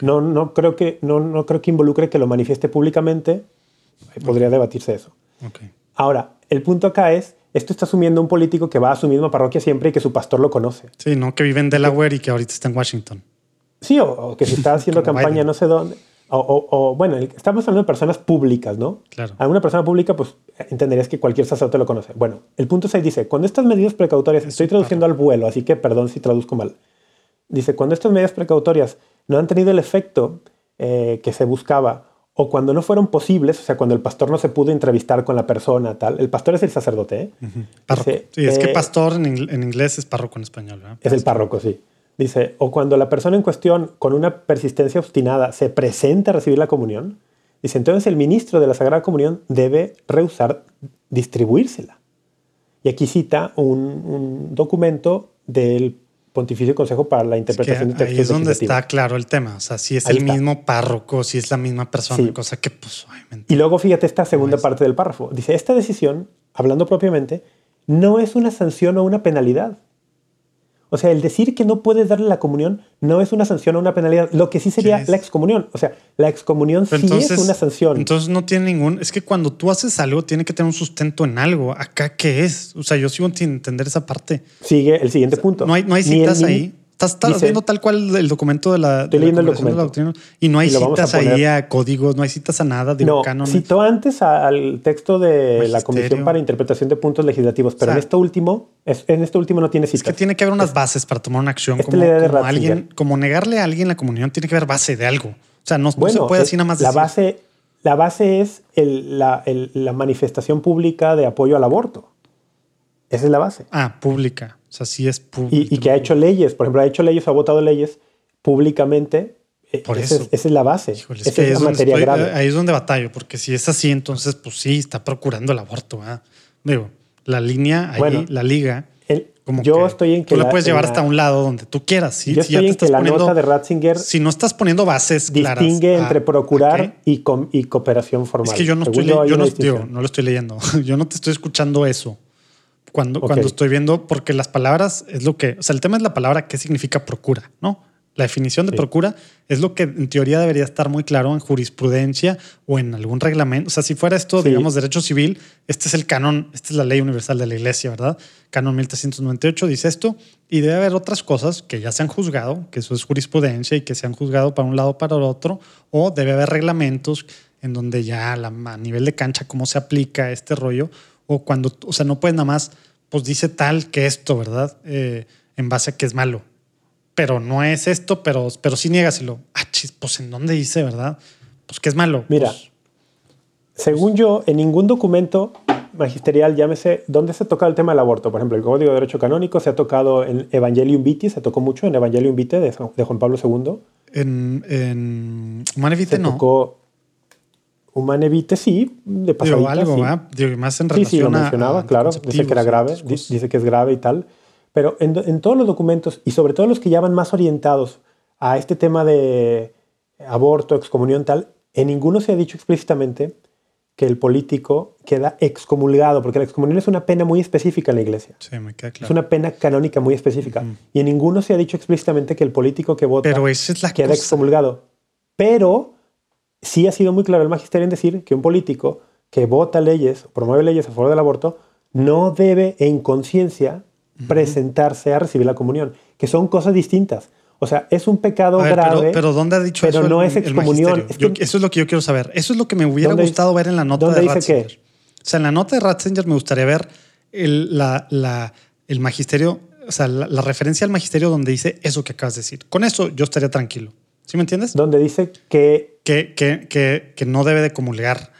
No, no, creo que, no, no creo que involucre que lo manifieste públicamente. Podría debatirse eso. Ok. Ahora, el punto acá es, esto está asumiendo un político que va a su misma parroquia siempre y que su pastor lo conoce. Sí, no que vive en Delaware y que ahorita está en Washington. Sí, o, o que se está haciendo campaña Biden. no sé dónde. O, o- o, bueno, estamos hablando de personas públicas, ¿no? Claro. A una persona pública, pues entenderías que cualquier sacerdote lo conoce. Bueno, el punto 6 dice, cuando estas medidas precautorias, estoy traduciendo al vuelo, así que perdón si traduzco mal. Dice, cuando estas medidas precautorias no han tenido el efecto eh, que se buscaba, o cuando no fueron posibles, o sea, cuando el pastor no se pudo entrevistar con la persona, tal. El pastor es el sacerdote, ¿eh? Dice, Sí, es que eh, pastor en inglés es párroco en español, ¿verdad? Es el párroco, sí. Dice, o cuando la persona en cuestión, con una persistencia obstinada, se presenta a recibir la comunión, dice, entonces el ministro de la Sagrada Comunión debe rehusar distribuírsela. Y aquí cita un, un documento del Pontificio Consejo para la Es que Interpretación de ahí Textos es donde está claro el tema. O sea, si es Ahí el está. mismo párroco, si es la misma persona, Sí. cosa que pues obviamente. Y luego fíjate esta segunda es. parte del párrafo. Dice, esta decisión, hablando propiamente, no es una sanción o una penalidad. O sea, el decir que no puedes darle la comunión no es una sanción o una penalidad. Lo que sí sería la excomunión. O sea, la excomunión Pero sí es una sanción. Entonces no tiene ningún. Es que cuando tú haces algo, tiene que tener un sustento en algo. Acá, ¿qué es? O sea, yo sigo sin entender esa parte. Sigue el siguiente punto. No hay, no hay Ni el citas ahí. Estás, estás dice- viendo tal cual el documento de la. De la el Congregación de la documento. Doctrina, y no hay Y a citas ahí a códigos, no hay citas a nada, digo, No, cánones. citó antes al texto de la. Comisión para Interpretación de Puntos Legislativos, pero O sea, en esto último, es- en esto último no tiene Es citas. que tiene que haber unas bases para tomar una acción. es Como, de alguien, como negarle a alguien la comunión, tiene que haber base de algo. O sea, no, se puede es- así nada más la decir. base, la base es el- la, el- la manifestación pública de apoyo al aborto. Esa es la base. Ah, pública. O sea, sí es pública. Y, y que ha hecho leyes, por ejemplo, ha hecho leyes, ha votado leyes públicamente. Eh, Por esa, eso. Es, esa es la base. Híjole, es esa que es es la materia estoy- grave. ahí es donde batallo, porque si es así, entonces, pues sí, está procurando el aborto. ¿verdad? Digo, la línea, ahí, Bueno, la liga, El- como yo que estoy en que tú la, la- puedes llevar la- hasta un lado donde tú quieras. ¿sí? yo Si estoy en que la poniendo- nota de Ratzinger Si no estás poniendo bases claras. distingue entre procurar y, com- y cooperación formal. Es que yo no estoy, yo una no, no lo estoy leyendo. Yo no te estoy escuchando eso cuando, cuando estoy viendo, porque las palabras es lo que, o sea, el tema es la palabra qué significa procura, ¿no? La definición de Sí. procura es lo que en teoría debería estar muy claro en jurisprudencia o en algún reglamento. O sea, si fuera esto, Sí. digamos, derecho civil, este es el canon, esta es la ley universal de la iglesia, ¿verdad? Canon 1398 dice esto y debe haber otras cosas que ya se han juzgado, que eso es jurisprudencia y que se han juzgado para un lado o para el otro, o debe haber reglamentos en donde ya la- a nivel de cancha cómo se aplica este rollo, o cuando, o sea, no puedes nada más, pues dice tal que esto, ¿verdad? Eh, en base a que es malo pero no es esto, pero, pero sí niegaselo. Ah, chis, pues en dónde dice, ¿verdad? Pues que es malo. Mira, Pues, Según yo, en ningún documento magisterial, llámese, ¿dónde se toca el tema del aborto? Por ejemplo, el Código de Derecho Canónico se ha tocado en Evangelium Vitae, se tocó mucho en Evangelium Vitae de, Juan Pablo II. en, en Humane Vitae Se no. tocó Humane Vitae, sí, de Digo, pasadita, algo, sí. Digo, más en Sí, relación sí, lo a- mencionaba, a claro. Dice que era grave, dice que es grave y tal. Pero en, en todos los documentos, y sobre todo los que ya van más orientados a este tema de aborto, excomunión, tal, en ninguno se ha dicho explícitamente que el político queda excomulgado, porque la excomunión es una pena muy específica en la iglesia. Sí, me queda Es claro. una pena canónica muy específica. Y en ninguno se ha dicho explícitamente que el político que vota Pero esa es la queda cosa. excomulgado. Pero sí ha sido muy claro el magisterio en decir que un político que vota leyes promueve leyes a favor del aborto no debe en conciencia presentarse a recibir la comunión, que son cosas distintas. O sea, es un pecado ver, grave. pero, pero ¿dónde ha dicho pero eso? no el- es excomunión. Yo- eso es lo que yo quiero saber. Eso es lo que me hubiera ¿Dónde gustado dice- ver en la nota dónde de dice Ratzinger. qué? O sea, en la nota de Ratzinger me gustaría ver el, la, la- el magisterio, o sea, la, la referencia al magisterio donde dice eso que acabas de decir. Con eso yo estaría tranquilo. ¿Sí me entiendes? donde dice que Que, que, que, que no debe de comulgar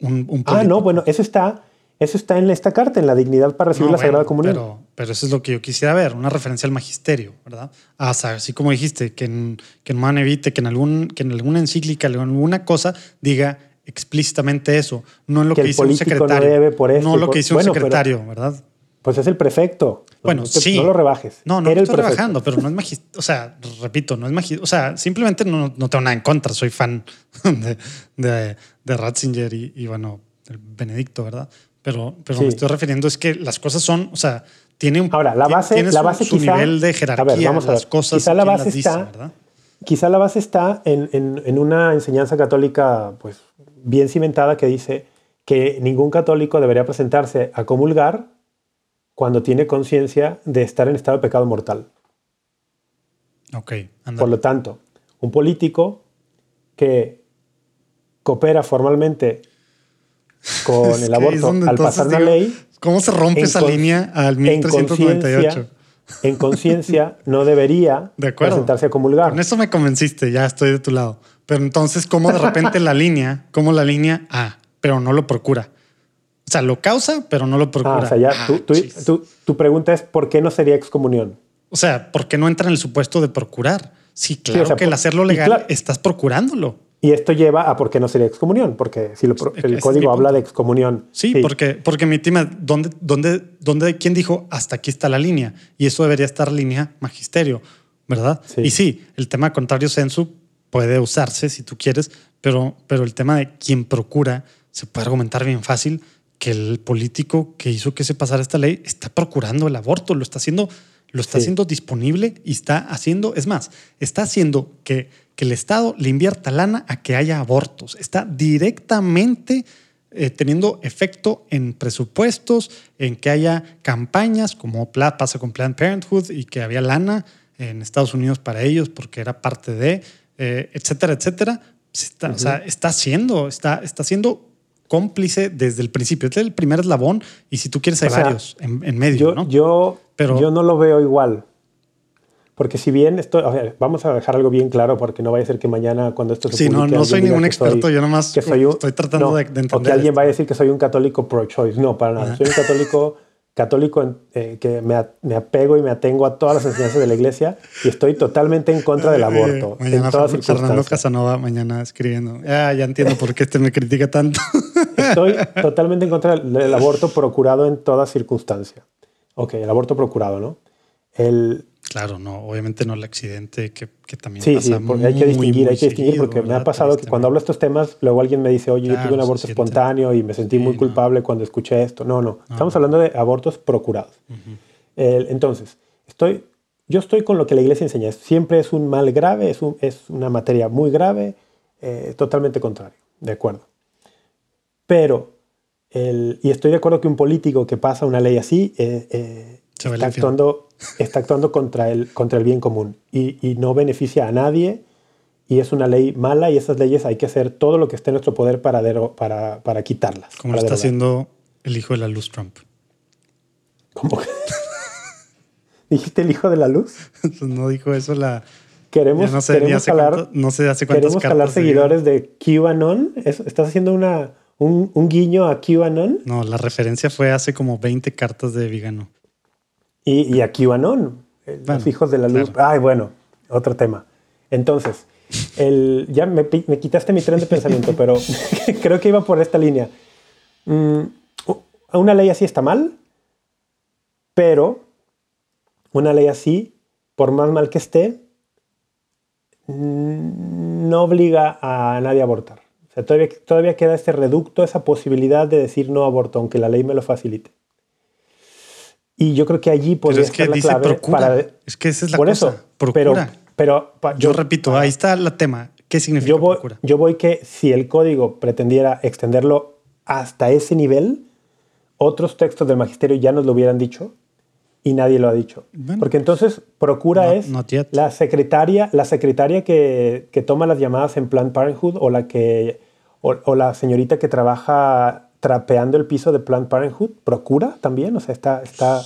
un, un Ah, no, bueno, eso está, eso está en esta carta, en la dignidad para recibir No, la Sagrada bueno, Comunión. Pero, pero eso es lo que yo quisiera ver, una referencia al magisterio, ¿verdad? Ah, sea, así como dijiste, que en, que en Man Evite, que en, algún, que en alguna encíclica, en alguna cosa, diga explícitamente eso, no en lo Que que, dice un no secretario. debe por esto no y lo por- que dice un Bueno, pero- secretario, ¿verdad? Pues es el prefecto. No, Bueno, no te- sí. No lo rebajes. No, no Era lo el estoy prefecto. rebajando, pero no es magisterio. O sea, repito, no es magisterio. O sea, simplemente no, no tengo nada en contra. Soy fan de, de, de Ratzinger y, y, bueno, el Benedicto, ¿verdad? Pero, pero Sí. me estoy refiriendo es que las cosas son, o sea, tiene un Ahora, la base- tiene la su- base su quizá- nivel de a ver, jerarquía, vamos a las ver. cosas. Quizá la base las dice, está- ¿verdad? Quizá la base está en, en- en una enseñanza católica pues, bien cimentada que dice que ningún católico debería presentarse a comulgar cuando tiene conciencia de estar en estado de pecado mortal. Ok, anda. Por lo tanto, un político que coopera formalmente con Es el aborto donde al pasar una digo, ley, ¿Cómo se rompe esa línea al en 1398? conciencia, en conciencia no debería De acuerdo. presentarse a comulgar. Con eso me convenciste, ya estoy de tu lado. Pero entonces, ¿cómo de repente la línea, cómo la línea, ah, pero no lo procura? O sea, lo causa, pero no lo procura. Ah, o sea, ya Ah, tú- tú- tú- tu pregunta es ¿por qué no sería excomunión? O sea, ¿por qué no entra en el supuesto de procurar? Sí, claro o sea, que el hacerlo legal claro- estás procurándolo. Y esto lleva a por qué no sería excomunión, porque si lo, el código habla de excomunión. Sí, porque, porque mi tema, ¿dónde, dónde, dónde, ¿quién dijo hasta aquí está la línea? Y eso debería estar línea magisterio, ¿verdad? Sí. Y sí, el tema contrario sensu puede usarse si tú quieres, pero, pero el tema de quién procura se puede argumentar bien fácil que el político que hizo que se pasara esta ley está procurando el aborto, lo está haciendo, lo está Sí. haciendo disponible y está haciendo, es más, está haciendo que, que el Estado le invierta lana a que haya abortos. Está directamente eh, teniendo efecto en presupuestos, en que haya campañas, como pasa con Planned Parenthood y que había lana en Estados Unidos para ellos porque era parte de, eh, etcétera, etcétera. Está, O sea, está haciendo, está, está siendo cómplice desde el principio. Este es el primer eslabón y si tú quieres hay O sea, varios en, en medio, yo, ¿no? yo, Pero- yo no lo veo igual. Porque si bien esto, a ver, vamos a dejar algo bien claro porque no vaya a ser que mañana cuando esto se Sí, no, publique, no alguien soy ningún que soy- experto, yo nomás que soy un- estoy tratando no, de, de entender. O que alguien vaya a decir que soy un católico pro-choice. No, para nada. Soy un católico, católico eh, que me, me apego y me atengo a todas las enseñanzas de la iglesia y estoy totalmente en contra del aborto. Eh, mañana en todas Fer- Fernando. Casanova mañana escribiendo. Ah, ya entiendo por qué este me critica tanto. Estoy totalmente en contra del aborto procurado en toda circunstancia. Ok, el aborto procurado, ¿no? El, Claro, no, obviamente no el accidente que, que también Sí, pasa sí, porque hay que distinguir, hay que distinguir, seguido, porque me ha ¿verdad? pasado que cuando hablo estos temas, luego alguien me dice, oye, yo Claro, tuve un aborto espontáneo y me sentí Sí, muy no. culpable cuando escuché esto. No, no, estamos hablando de abortos procurados. El- entonces, estoy, yo estoy con lo que la iglesia enseña. Siempre es un mal grave, es, un- es una materia muy grave, eh, totalmente contrario, de acuerdo. Pero, el- y estoy de acuerdo que un político que pasa una ley así eh, eh, está, actuando, está actuando contra el, contra el bien común y, y no beneficia a nadie y es una ley mala y esas leyes hay que hacer todo lo que esté en nuestro poder para, dero- para, para quitarlas. Como lo está derogar. haciendo el hijo de la luz Trump. ¿Cómo que? ¿Dijiste el hijo de la luz? no dijo eso la. Queremos, no sé, queremos hace jalar, cuánto- no sé hace queremos jalar seguidores de QAnon. ¿Es- ¿Estás haciendo una, un, un guiño a QAnon No, la referencia fue hace como 20 cartas de Vigano. y, y a QAnon? Los hijos de la luz. claro. Ay, bueno, otro tema. Entonces, el, ya me, quitaste mi tren de pensamiento, pero creo que iba por esta línea. Mm, una ley así está mal, pero una ley así, por más mal que esté, no obliga a nadie a abortar. O sea, todavía, todavía queda este reducto, esa posibilidad de decir no aborto, aunque la ley me lo facilite. Y yo creo que allí Pero podría es que estar la dice clave procura. para... es que esa es la por cosa. eso, procura. pero, pero pa- yo, repito, ahí está el tema. ¿Qué significa yo voy, procura? yo voy que si el código pretendiera extenderlo hasta ese nivel, otros textos del magisterio ya nos lo hubieran dicho y nadie lo ha dicho. Bueno. Porque entonces procura Not- es not yet. la secretaria, la secretaria que, que toma las llamadas en Planned Parenthood o la que o, o la señorita que trabaja trapeando el piso de Planned Parenthood, procura también, o sea, está, está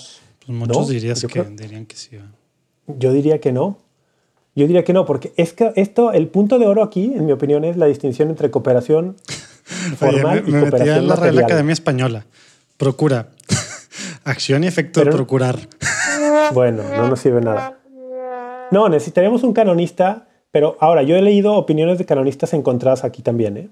Pues muchos no, dirías que creo- dirían que sí. yo diría que no. Yo diría que no, porque es que esto, el punto de oro aquí, en mi opinión, es la distinción entre cooperación Oye, formal me, y me metí cooperación en la Real. Academia Española. Procura. Acción y efecto Pero- de procurar. Bueno, no nos sirve nada. No, necesitaríamos un canonista, pero ahora yo he leído opiniones de canonistas encontradas aquí también, ¿eh?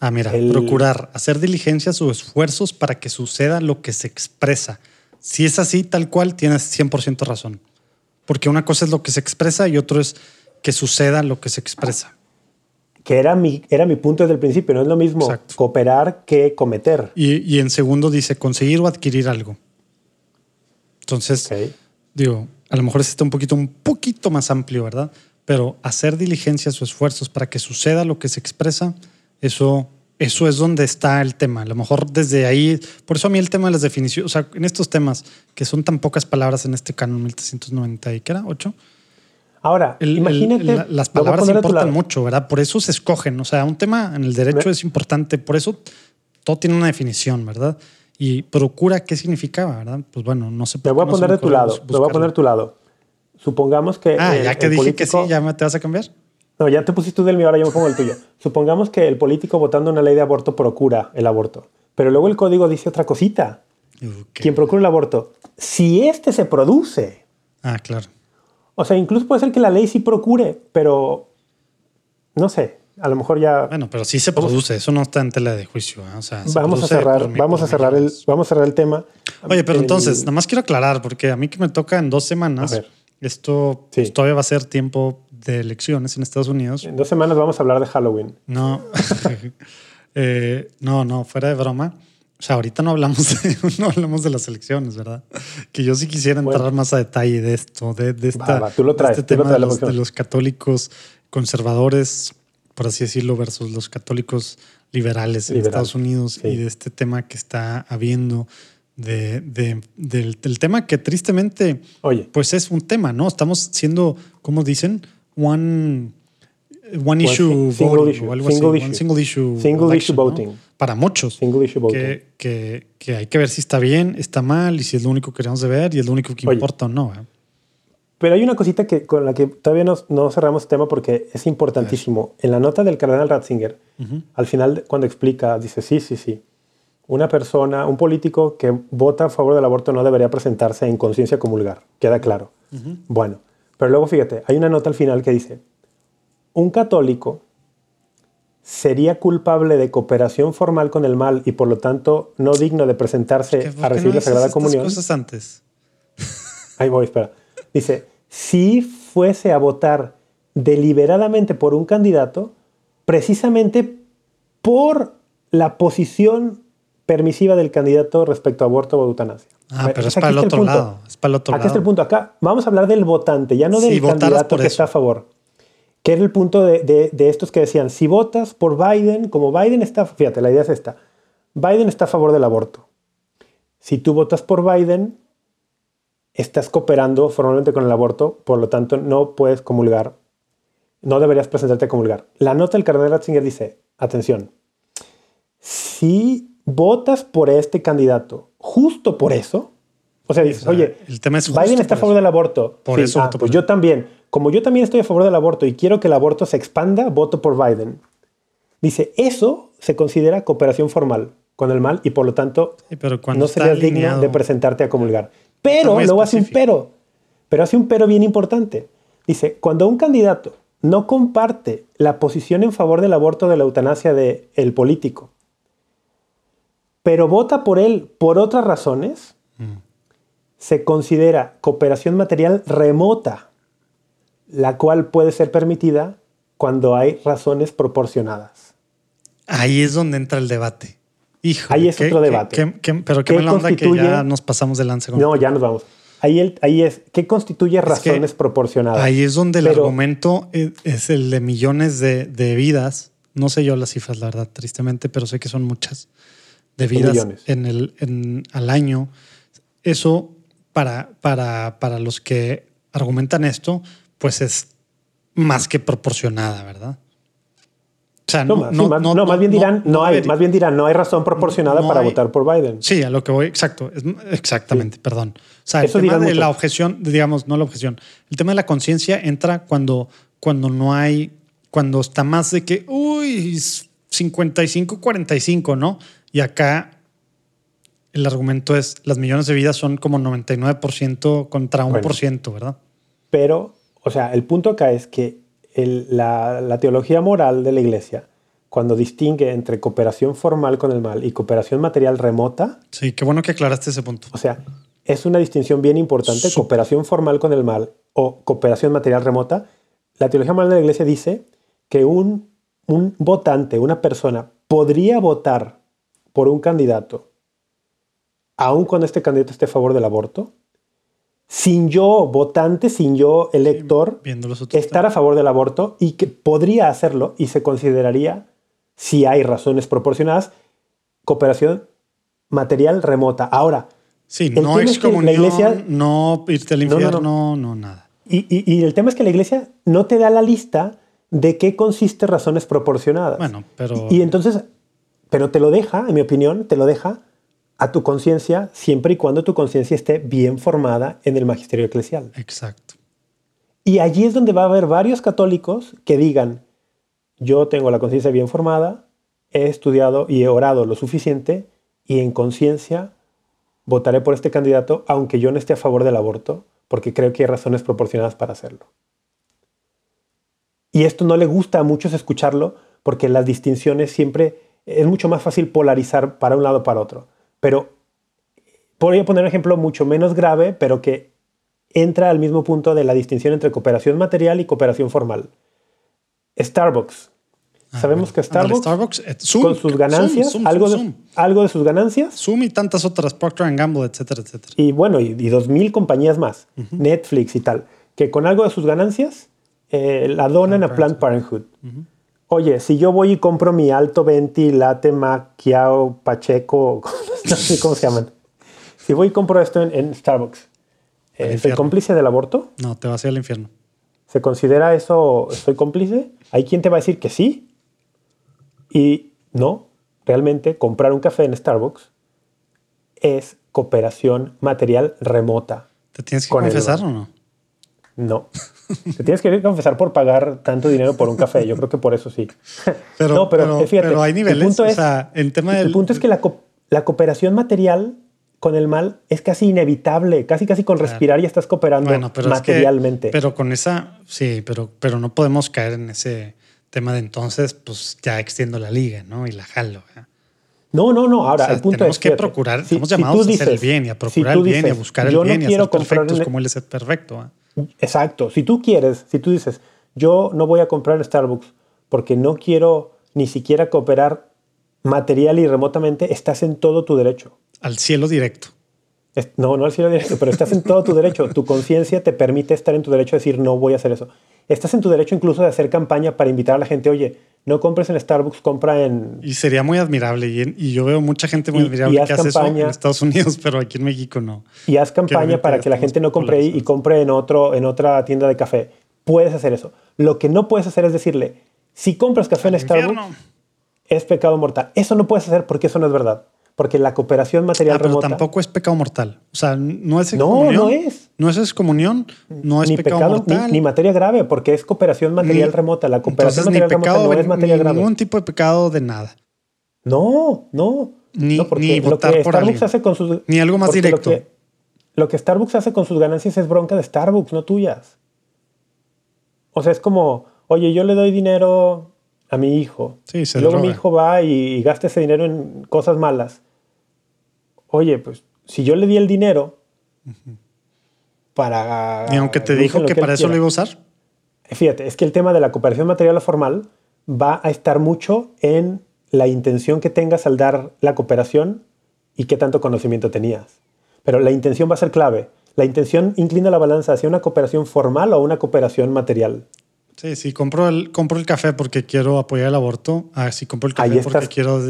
Ah, mira, El- procurar, hacer diligencias o esfuerzos para que suceda lo que se expresa. Si es así, tal cual, tienes 100% razón. Porque una cosa es lo que se expresa y otro es que suceda lo que se expresa. Que era mi, era mi punto desde el principio, no es lo mismo Exacto. cooperar que cometer. Y, y en segundo dice conseguir o adquirir algo. Entonces, Ok. digo, a lo mejor este está un poquito, un poquito más amplio, ¿verdad? Pero hacer diligencias o esfuerzos para que suceda lo que se expresa, eso, eso es donde está el tema. A lo mejor desde ahí, por eso a mí el tema de las definiciones, o sea, en estos temas que son tan pocas palabras en este canon 1390 y ¿qué era? ¿8? Ahora, El- el- imagínate. la- las palabras importan mucho, ¿verdad? Por eso se escogen. O sea, un tema en el derecho es importante. Por eso todo tiene una definición, ¿verdad? Y procura qué significaba, ¿verdad? Pues bueno, no sé Me por voy a se poner de tu lado. Me voy a poner de tu lado. Supongamos que. Ah, el- ya que el dije que sí, político- ya me, te vas a cambiar. No, ya te pusiste tú del mío, ahora yo me pongo el tuyo. Supongamos que el político votando una ley de aborto procura el aborto, pero luego el código dice otra cosita. Ok. Quien procura el aborto, si este se produce, Ah, claro. O sea, incluso puede ser que la ley sí procure, pero no sé, a lo mejor ya Bueno, pero sí se produce, eso no está en tela de juicio. ¿eh? O sea, se vamos a cerrar, vamos a cerrar el, vamos a cerrar el tema. Oye, pero El- entonces, nada más quiero aclarar, porque a mí que me toca en dos semanas, esto Sí. pues, todavía va a ser tiempo de elecciones en Estados Unidos. en dos semanas vamos a hablar de Halloween. No, Eh, no, no, fuera de broma. O sea, ahorita no hablamos de, no hablamos de las elecciones, ¿verdad? Que yo sí quisiera entrar Bueno. más a detalle de esto, de, de esta, Va, va, tú lo traes, de este tú lo tema de traes los, próxima. de los católicos conservadores, por así decirlo, versus los católicos liberales en Liberal, Estados Unidos sí. y de este tema que está habiendo, de, de- del, del tema que tristemente Oye, pues es un tema, ¿no? Estamos siendo, ¿cómo dicen? One, one issue voting issue, o algo single así. issue. One single issue. Single issue ¿no? voting. Para muchos. single issue voting. Que, que, que hay que ver si está bien, está mal y si es lo único que queremos de ver y es lo único que Oye. importa o no. ¿eh? Pero hay una cosita que, con la que todavía no, no cerramos el tema porque es importantísimo. En la nota del cardenal Ratzinger, al final, cuando explica, dice, sí, sí, sí. Una persona, un político que vota a favor del aborto no debería presentarse en conciencia comulgar. Queda claro. Bueno, pero luego fíjate, hay una nota al final que dice, un católico sería culpable de cooperación formal con el mal y por lo tanto no digno de presentarse ¿Qué- por a recibir no la Sagrada Comunión. cosas antes. Ahí voy, espera. Dice, si fuese a votar deliberadamente por un candidato, precisamente por la posición permisiva del candidato respecto a aborto o eutanasia. Ah, ver, pero es para el otro punto. lado. Es para el otro Acá está el lado. punto. Acá vamos a hablar del votante, ya no del candidato que eso. está a favor. Que era el punto de, estos que decían, si votas por Biden, como Biden está, fíjate, la idea es esta, Biden está a favor del aborto. Si tú votas por Biden, estás cooperando formalmente con el aborto, por lo tanto no puedes comulgar, no deberías presentarte a comulgar. La nota del cardenal Ratzinger dice, atención, si votas por este candidato justo por eso, o sea, dices, sea, oye, el tema es Biden está a favor eso. del aborto. Por Sí, eso ah, voto pues por yo también. Como yo también estoy a favor del aborto y quiero que el aborto se expanda, voto por Biden. Dice, eso se considera cooperación formal con el mal y por lo tanto Sí, pero no serías digno alineado- de presentarte a comulgar. Pero luego hace un pero. Pero hace un pero bien importante. Dice, cuando un candidato no comparte la posición en favor del aborto o de la eutanasia del el político, pero vota por él por otras razones, Mm. Se considera cooperación material remota, la cual puede ser permitida cuando hay razones proporcionadas. Ahí es donde entra el debate. Hijo. Ahí es otro debate. pero qué ¿Qué mala onda que ya nos pasamos de lanza No, ya nos vamos. Ahí, el- ahí es, ¿qué constituye que razones proporcionadas? Ahí es donde el Pero- argumento es, es el de millones de, de vidas. No sé yo las cifras, la verdad, tristemente, pero sé que son muchas de vidas en el, en- al año. Eso para, para, para los que argumentan esto, pues es más que proporcionada, ¿verdad? O sea, No, no, no, más, no, no, más bien dirán, no, hay, más bien dirán, no hay razón proporcionada para hay- votar por Biden. Sí, a lo que voy, exacto, exactamente, perdón. O sea, Eso el tema de la objeción, digamos, no la objeción, el tema de la conciencia entra cuando, cuando no hay, cuando está más de que, uy, 55-45, ¿no? Y acá el argumento es, las millones de vidas son como 99% contra 1%, ¿verdad? Pero, o sea, el punto acá es que el- la, la teología moral de la iglesia, cuando distingue entre cooperación formal con el mal y cooperación material remota, Sí, qué bueno que aclaraste ese punto. o sea, es una distinción bien importante, cooperación formal con el mal o cooperación material remota. La teología moral de la iglesia dice que un, un votante, una persona, podría votar por un candidato, aun cuando este candidato esté a favor del aborto, sin yo, votante, sin yo, elector, estar a favor del aborto y que podría hacerlo y se consideraría, si hay razones proporcionadas, cooperación material remota. Ahora, Sí, no que la excomunión, iglesia- no irte al No, no, no. infierno, no, nada. y, y- y el tema es que la iglesia no te da la lista de qué consiste razones proporcionadas. Bueno, pero... Y entonces, pero te lo deja, en mi opinión, te lo deja a tu conciencia siempre y cuando tu conciencia esté bien formada en el magisterio eclesial. Exacto. Y allí es donde va a haber varios católicos que digan, yo tengo la conciencia bien formada, he estudiado y he orado lo suficiente y en conciencia votaré por este candidato aunque yo no esté a favor del aborto, porque creo que hay razones proporcionadas para hacerlo. Y esto no le gusta a muchos escucharlo porque las distinciones siempre es mucho más fácil polarizar para un lado o para otro. Pero podría poner un ejemplo mucho menos grave, pero que entra al mismo punto de la distinción entre cooperación material y cooperación formal. Starbucks. Ah, Sabemos bueno. que Starbucks, eh, Zoom, con sus ganancias, Zoom, Zoom, algo, de, Zoom. algo de sus ganancias, Zoom y tantas otras, Procter Gamble, etcétera, etcétera. y bueno, y, y dos mil compañías más, Netflix y tal, que con algo de sus ganancias eh, la donan a Planned Parenthood. Oye, si yo voy y compro mi Alto Venti, Latte Macchiato, Pacheco, no sé cómo se llaman. Si voy y compro esto en, en Starbucks, eh, ¿soy cómplice del aborto? No, te vas a ir al infierno. ¿Se considera eso, soy cómplice? Hay quien te va a decir que sí. Y no, realmente comprar un café en Starbucks es cooperación material remota. ¿Te tienes que Con el- confesar o no? No. Te tienes que confesar por pagar tanto dinero por un café. Yo creo que por eso sí. Pero, no, pero, pero, fíjate, pero hay el niveles. punto o es- sea, el tema El del. punto es que la, co- la cooperación material con el mal es casi inevitable. Casi, casi con respirar ya estás cooperando Bueno, pero es que- materialmente. pero con esa, sí, pero, pero no podemos caer en ese tema de entonces, pues ya extiendo la liga, ¿no? Y la jalo. ¿eh? No, no, no. Ahora, O sea, el punto tenemos es que fíjate, procurar, si- estamos si llamados tú a hacer el dices- bien y a si procurar tú el bien y a dices, buscar el yo no bien y a quiero ser comprar perfectos en- como él es el perfecto. ¿eh? Exacto. Si tú quieres, si tú dices, yo no voy a comprar Starbucks porque no quiero ni siquiera cooperar material y remotamente, estás en todo tu derecho. Al cielo directo. No, no al cielo directo, pero estás en todo tu derecho. Tu conciencia te permite estar en tu derecho de decir, no voy a hacer eso. Estás en tu derecho incluso de hacer campaña para invitar a la gente, oye, no compres en Starbucks, compra en... Y sería muy admirable. Y, en- y yo veo mucha gente muy Y- admirable y que hace eso en Estados Unidos, pero aquí en México no. Y haz campaña para que la gente no compre ahí y compre en, otro, en otra tienda de café. Puedes hacer eso. Lo que no puedes hacer es decirle, si compras café en Starbucks. Es pecado mortal. Eso no puedes hacer porque eso no es verdad. Porque la cooperación material Ah, pero remota... tampoco es pecado mortal. O sea, no es No, excomunión. no es. No es excomunión, no es ni pecado, pecado, mortal. ni, ni materia grave, porque es cooperación material Ni- remota. La cooperación Entonces, ni material remota pecado, no es materia ni grave. ningún tipo de pecado de nada. No, no. Ni- no, porque lo votar que por Starbucks alguien. hace con sus... Ni algo más directo. Lo que, lo que Starbucks hace con sus ganancias es bronca de Starbucks, no tuyas. O sea, es como, oye, yo le doy dinero a mi hijo. Sí, se y luego droga. mi hijo va y, y gasta ese dinero en cosas malas. Oye, pues si yo le di el dinero para... Y aunque te dijo que para eso lo iba a usar. Fíjate, es que el tema de la cooperación material o formal va a estar mucho en la intención que tengas al dar la cooperación y qué tanto conocimiento tenías. Pero la intención va a ser clave. La intención inclina la balanza hacia una cooperación formal o una cooperación material. Sí, sí, compro el, compro el café porque quiero apoyar el aborto. Ah, sí, compro el café porque quiero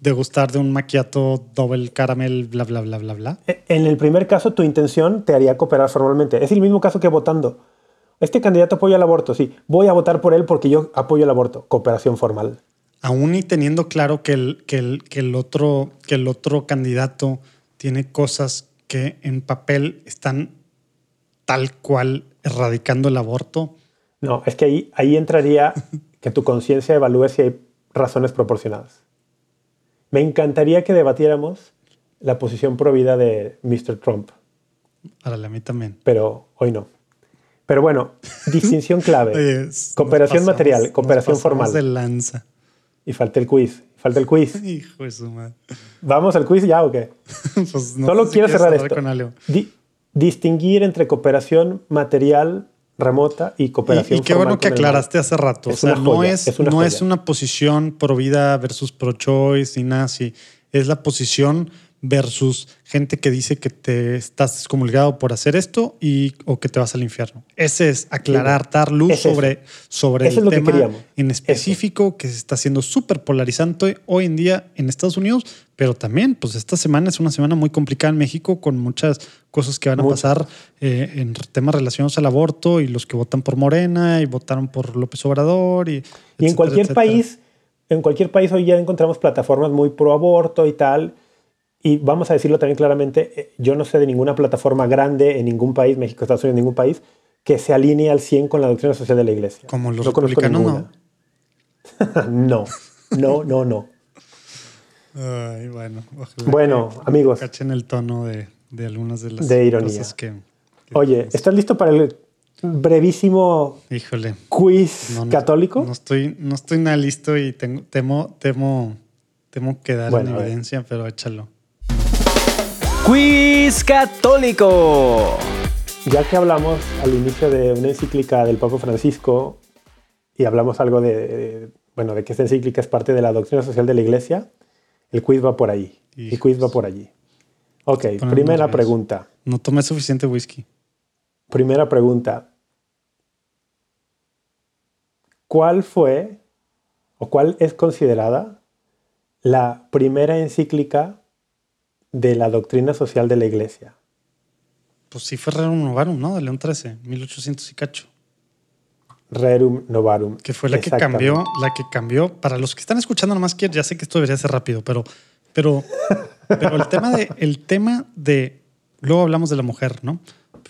degustar de un macchiato doble caramel, bla, bla, bla, bla, bla. E- En el primer caso, tu intención te haría cooperar formalmente. Es el mismo caso que votando. Este candidato apoya el aborto, sí. Voy a votar por él porque yo apoyo el aborto. Cooperación formal. Aún y teniendo claro que el, que el, que el, otro, que el otro candidato tiene cosas que en papel están tal cual erradicando el aborto. No, es que ahí, ahí entraría que tu conciencia evalúe si hay razones proporcionadas. Me encantaría que debatiéramos la posición pro vida de Mr. Trump, Para a mí también. pero hoy no. Pero bueno, distinción clave. Oye, cooperación nos material, pasamos- cooperación pasamos formal. de lanza. Y falta el quiz. Falta el quiz. Hijo de su madre. ¿Vamos al quiz ya o qué? Pues no Solo si quiero quieres cerrar esto. con algo. Di- distinguir entre cooperación material remota y cooperación Y, y qué bueno que el aclaraste hace rato. Es o sea, una no, joya, es, es una no joya. es una posición pro vida versus pro choice ni nada así. Es la posición versus gente que dice que te estás excomulgado por hacer esto y o que te vas al infierno. Ese es aclarar, dar luz Es eso. sobre, sobre Eso es el que tema queríamos. en específico que se está haciendo súper polarizante hoy en día en Estados Unidos, pero también, pues esta semana es una semana muy complicada en México con muchas cosas que van a pasar eh, en temas relacionados al aborto y los que votan por Morena y votaron por López Obrador y, Y en cualquier etcétera. país, en cualquier país hoy ya encontramos plataformas muy pro aborto y tal. Y vamos a decirlo también claramente, eh, yo no sé de ninguna plataforma grande en ningún país, México, Estados Unidos, ningún país, que se alinee al 100 con la doctrina social de la iglesia. Como los No republicanos, ninguna. no, no, no, no. Ay, bueno, ojalá Bueno, amigos, cachen el tono de, de algunas de las De ironía. cosas que, que oye. ¿estás listo para el brevísimo Híjole. quiz No, no, católico? No estoy, no estoy nada listo y tengo, temo, temo, temo quedar Bueno, en evidencia, pero échalo. Quiz católico. Ya que hablamos al inicio de una encíclica del Papa Francisco y hablamos algo de, de- bueno, de que esta encíclica es parte de la doctrina social de la Iglesia, el quiz va por ahí. El Hijos. quiz va por allí. Ok, Ponen primera pregunta. No tomé suficiente whisky. Primera pregunta. ¿Cuál fue o cuál es considerada la primera encíclica de la doctrina social de la Iglesia? Pues sí fue Rerum Novarum, ¿no? De León 13, 1800 y cacho. Rerum Novarum. Que fue la que cambió, la que cambió. Para los que están escuchando nomás ya sé que esto debería ser rápido, pero, pero, pero el tema de, el tema de, luego hablamos de la mujer, ¿no?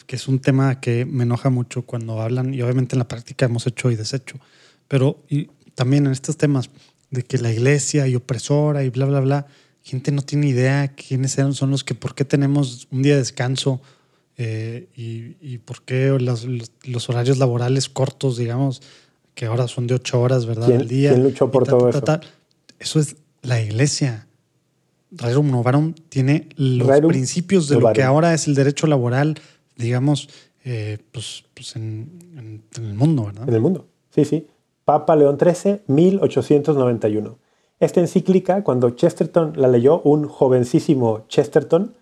Que es un tema que me enoja mucho cuando hablan y obviamente en la práctica hemos hecho y deshecho. Pero y también en estos temas de que la iglesia y opresora y bla, bla, bla, gente no tiene idea quiénes eran, son los que, por qué tenemos un día de descanso eh, y, y por qué los, los- los horarios laborales cortos, digamos, que ahora son de ocho horas, ¿verdad? ¿Quién- al día. quién luchó por ta, todo ta, eso? ta. Eso es la iglesia. Rerum Novarum tiene los Rerum principios de lo que ahora es el derecho laboral, digamos, eh, pues, pues en, en- en el mundo, ¿verdad? en el mundo. Sí, sí. Papa León XIII, 1891. Esta encíclica, cuando Chesterton la leyó, un jovencísimo Chesterton,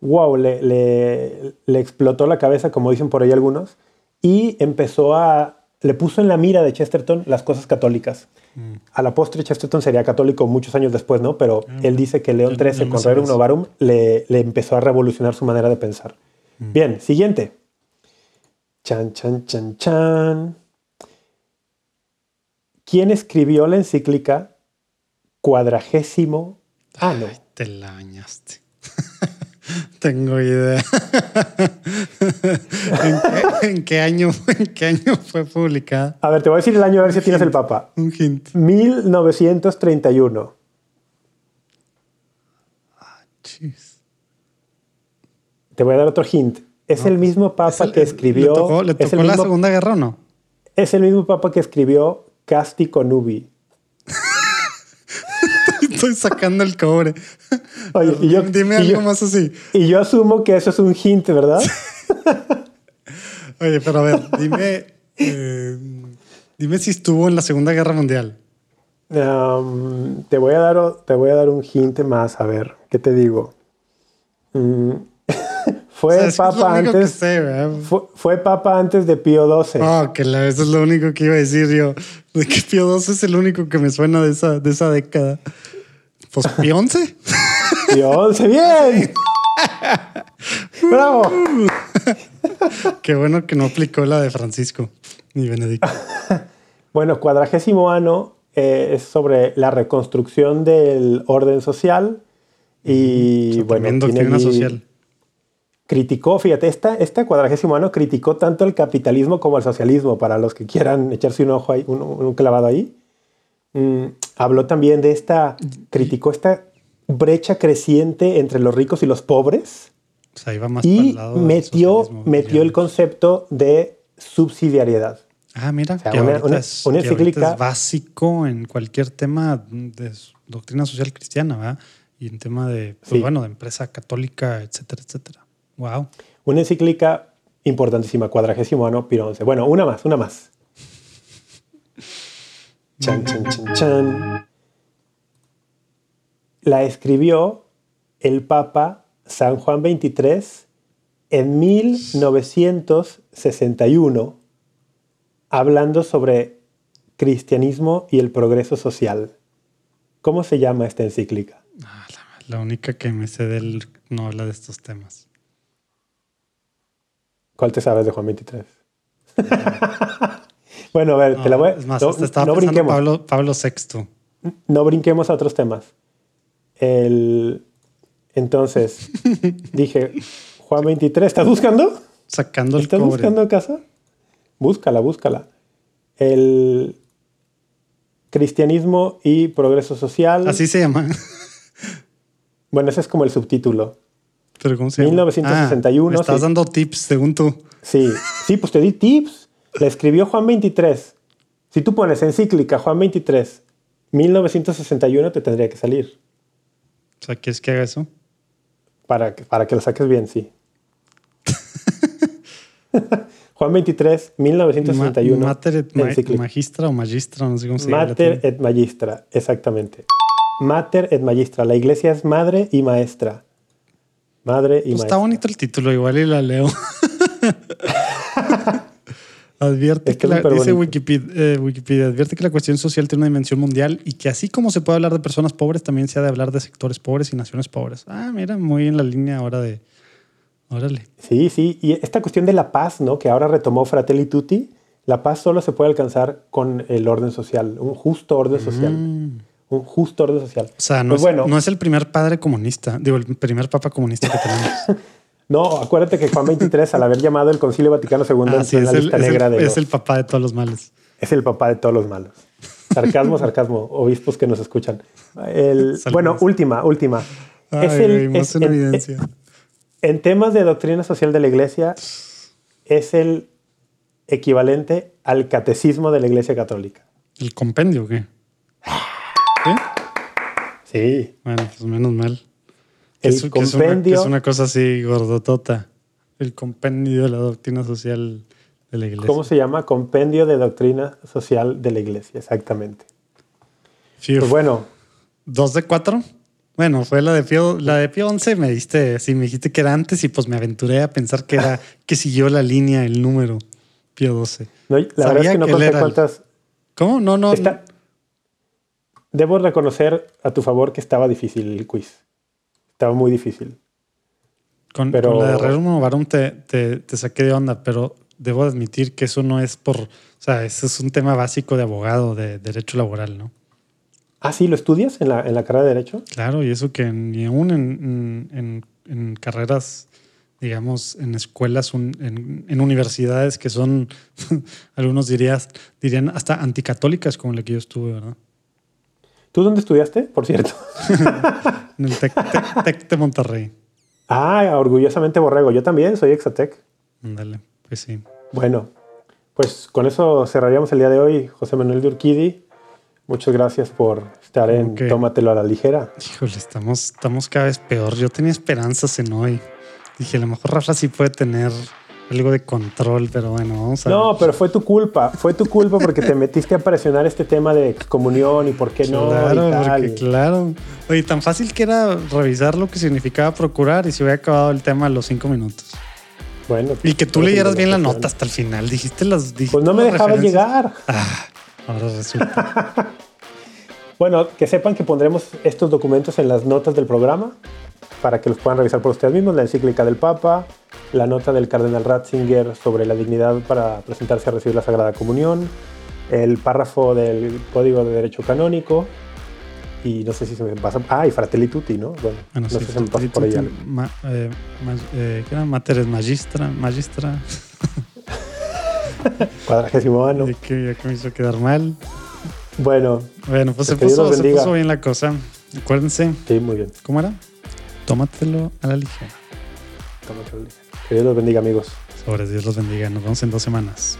wow, le, le- le explotó la cabeza, como dicen por ahí algunos, y empezó a, le puso en la mira de Chesterton las cosas católicas. Mm. A la postre, Chesterton sería católico muchos años después, ¿no? Pero él dice que León XIII, no con Rerum. Novarum, le, le empezó a revolucionar su manera de pensar. Mm. Bien, siguiente. Chan, chan, chan, chan. ¿Quién escribió la encíclica Cuadragésimo Ano? Ay, te la bañaste. Tengo idea. ¿En, qué, en qué año, ¿En qué año fue publicada? A ver, te voy a decir el año a ver si tienes el Papa. Un hint. 1931. Chis. Te voy a dar otro hint. Es el mismo Papa ¿Es el- que escribió. ¿Le tocó, le es, el tocó la mismo, Segunda Guerra o no? es el mismo Papa que escribió Casti Conubi. Estoy sacando el cobre. Oye, y yo- Dime y algo yo- más así. Y yo asumo que eso es un hint, ¿verdad? Oye, pero a ver, dime. eh, dime si estuvo en la Segunda Guerra Mundial. Um, te, voy a dar, te voy a dar un hint más, a ver, ¿qué te digo? Mm, fue O sea, papa antes. sé, ¿verdad? Fue, fue papa antes de Pío XII. Oh, que la, eso es lo único que iba a decir yo. De que Pío XII es el único que me suena de esa, de esa década. Pues. Pío XI, bien. Bravo. Qué bueno que no aplicó la de Francisco ni Benedicto. Bueno, cuadragésimo ano eh, es sobre la reconstrucción del orden social y O sea, bueno, doctrina social. criticó, fíjate, esta, este cuadragésimo ano criticó tanto el capitalismo como el socialismo, para los que quieran echarse un ojo ahí, un, un clavado ahí. Mm, habló también de esta, criticó esta brecha creciente entre los ricos y los pobres O sea, iba más y lado metió, metió el concepto de subsidiariedad. Ah, mira, sea, que, una- ahorita una- es, una que ahorita encíclica- es básico en cualquier tema de doctrina social cristiana, ¿verdad? Y en tema de, pues, Sí. bueno, de empresa católica, etcétera, etcétera. Wow. Una encíclica importantísima, cuadragésimo ano, Pío. Bueno, una más, una más. Chan, chan, chan, chan. La escribió el Papa San Juan XXIII en 1961, hablando sobre cristianismo y el progreso social. ¿Cómo se llama esta encíclica? Ah, la, la única que me sé del no habla de estos temas. ¿Cuál te sabes de Juan XXIII? bueno, a ver, te la voy a... es más, no, estaba no brinquemos. Pablo, Pablo VI. no brinquemos a otros temas. El, entonces, dije, Juan 23, ¿estás buscando? Sacando el ¿Estás cobre. buscando casa? Búscala, búscala. El cristianismo y progreso social. Así se llama. Bueno, ese es como el subtítulo. Pero ¿cómo se llama? 1961, Ah, me estás sí. dando tips según tú. Sí, sí, pues te di tips. La escribió Juan 23. Si tú pones encíclica Juan 23, 1961 te tendría que salir. O sea, ¿quieres que haga eso? Para, que- para que lo saques bien, sí. Juan 23, 1961. Ma- Mater et ma- magistra o magistra, no sé cómo se llama. Mater et magistra, exactamente. Mater et magistra. La iglesia es madre y maestra. Madre y Pues maestra. está bonito el título, igual y la leo. advierte Es que la, dice. Wikipedia, eh, Wikipedia, advierte que la cuestión social tiene una dimensión mundial y que así como se puede hablar de personas pobres, también se ha de hablar de sectores pobres y naciones pobres. Ah, mira, muy en la línea ahora de. Órale. Sí, sí. Y esta cuestión de la paz, ¿no? Que ahora retomó Fratelli Tutti. La paz solo se puede alcanzar con el orden social, un justo orden social. Mm. Un justo orden social. O sea, no, Pues es, bueno, no es el primer padre comunista, digo, el primer papa comunista que tenemos. no, acuérdate que Juan 23, al haber llamado el Concilio Vaticano II, Ah, sí, en es la el, lista es el- negra de es el papá de todos los males. es el papá de todos los malos. Sarcasmo, sarcasmo, obispos que nos escuchan. El- bueno, última, última. Ay, es el, es- en en- evidencia. En temas de doctrina social de la iglesia, es el equivalente al catecismo de la iglesia católica. ¿El compendio o qué? ¿Sí? Sí. Bueno, pues menos mal. El es una- compendio. es una cosa así gordotota. El compendio de la doctrina social de la iglesia. ¿Cómo se llama? Compendio de doctrina social de la iglesia, exactamente. Pues bueno, ¿Dos de cuatro? Bueno, fue la de Pío, la de Pío 11 me diste, sí, me dijiste que era antes y pues me aventuré a pensar que era, que siguió la línea, el número Pío 12. no, la verdad es que no conté cuántas. ¿Cómo? No, no. Está- Debo reconocer a tu favor que estaba difícil el quiz. Estaba muy difícil. Con, Pero- con la de Rerum Varón te, te, te saqué de onda, pero debo admitir que eso no es por. O sea, eso es un tema básico de abogado, de derecho laboral, ¿no? Ah, sí, ¿lo estudias en la, en la carrera de Derecho? Claro, y eso que ni aún en, en- en- en carreras, digamos, en escuelas, un- en, en universidades que son, algunos dirías, dirían hasta anticatólicas como la que yo estuve, ¿verdad? ¿Tú dónde estudiaste, por cierto? En el TEC, Tec- Tec de Monterrey. Ah, orgullosamente Borrego. Yo también soy Exatec. Ándale, pues sí. Bueno, pues con eso cerraríamos el día de hoy. José Manuel de Urquidi, muchas gracias por estar en. Tómatelo a la ligera. Híjole, estamos, estamos cada vez peor. Yo tenía esperanzas en hoy. Dije, a lo mejor Rafa sí puede tener algo de control, pero bueno, vamos a No, pero fue tu culpa. Fue tu culpa porque te metiste a presionar este tema de excomunión y por qué no Claro, y tal. porque claro. Oye, tan fácil que era revisar lo que significaba procurar y se hubiera acabado el tema a los cinco minutos. Bueno, Y que tú pues, leyeras bien la nota hasta el final. Dijiste las. dijiste Pues no me referencias. llegar. Ah, ahora resulta. Bueno, que sepan que pondremos estos documentos en las notas del programa para que los puedan revisar por ustedes mismos. La encíclica del Papa, la nota del cardenal Ratzinger sobre la dignidad para presentarse a recibir la Sagrada Comunión, el párrafo del Código de Derecho Canónico y no sé si se me pasa... Ah, y Fratelli Tutti, ¿no? Bueno, Bueno, no sí, sé si se me pasa por ma- eh, ma- eh, ¿Qué era? Materes magistra, magistra. Cuadragésimo ano. de que ya que me hizo quedar mal. Bueno, Bueno, pues se puso, se puso bien la cosa. Acuérdense, sí, muy bien. ¿cómo era? Tómatelo a la ligera. Que Dios los bendiga, amigos. Sobre Dios los bendiga. Nos vemos en dos semanas.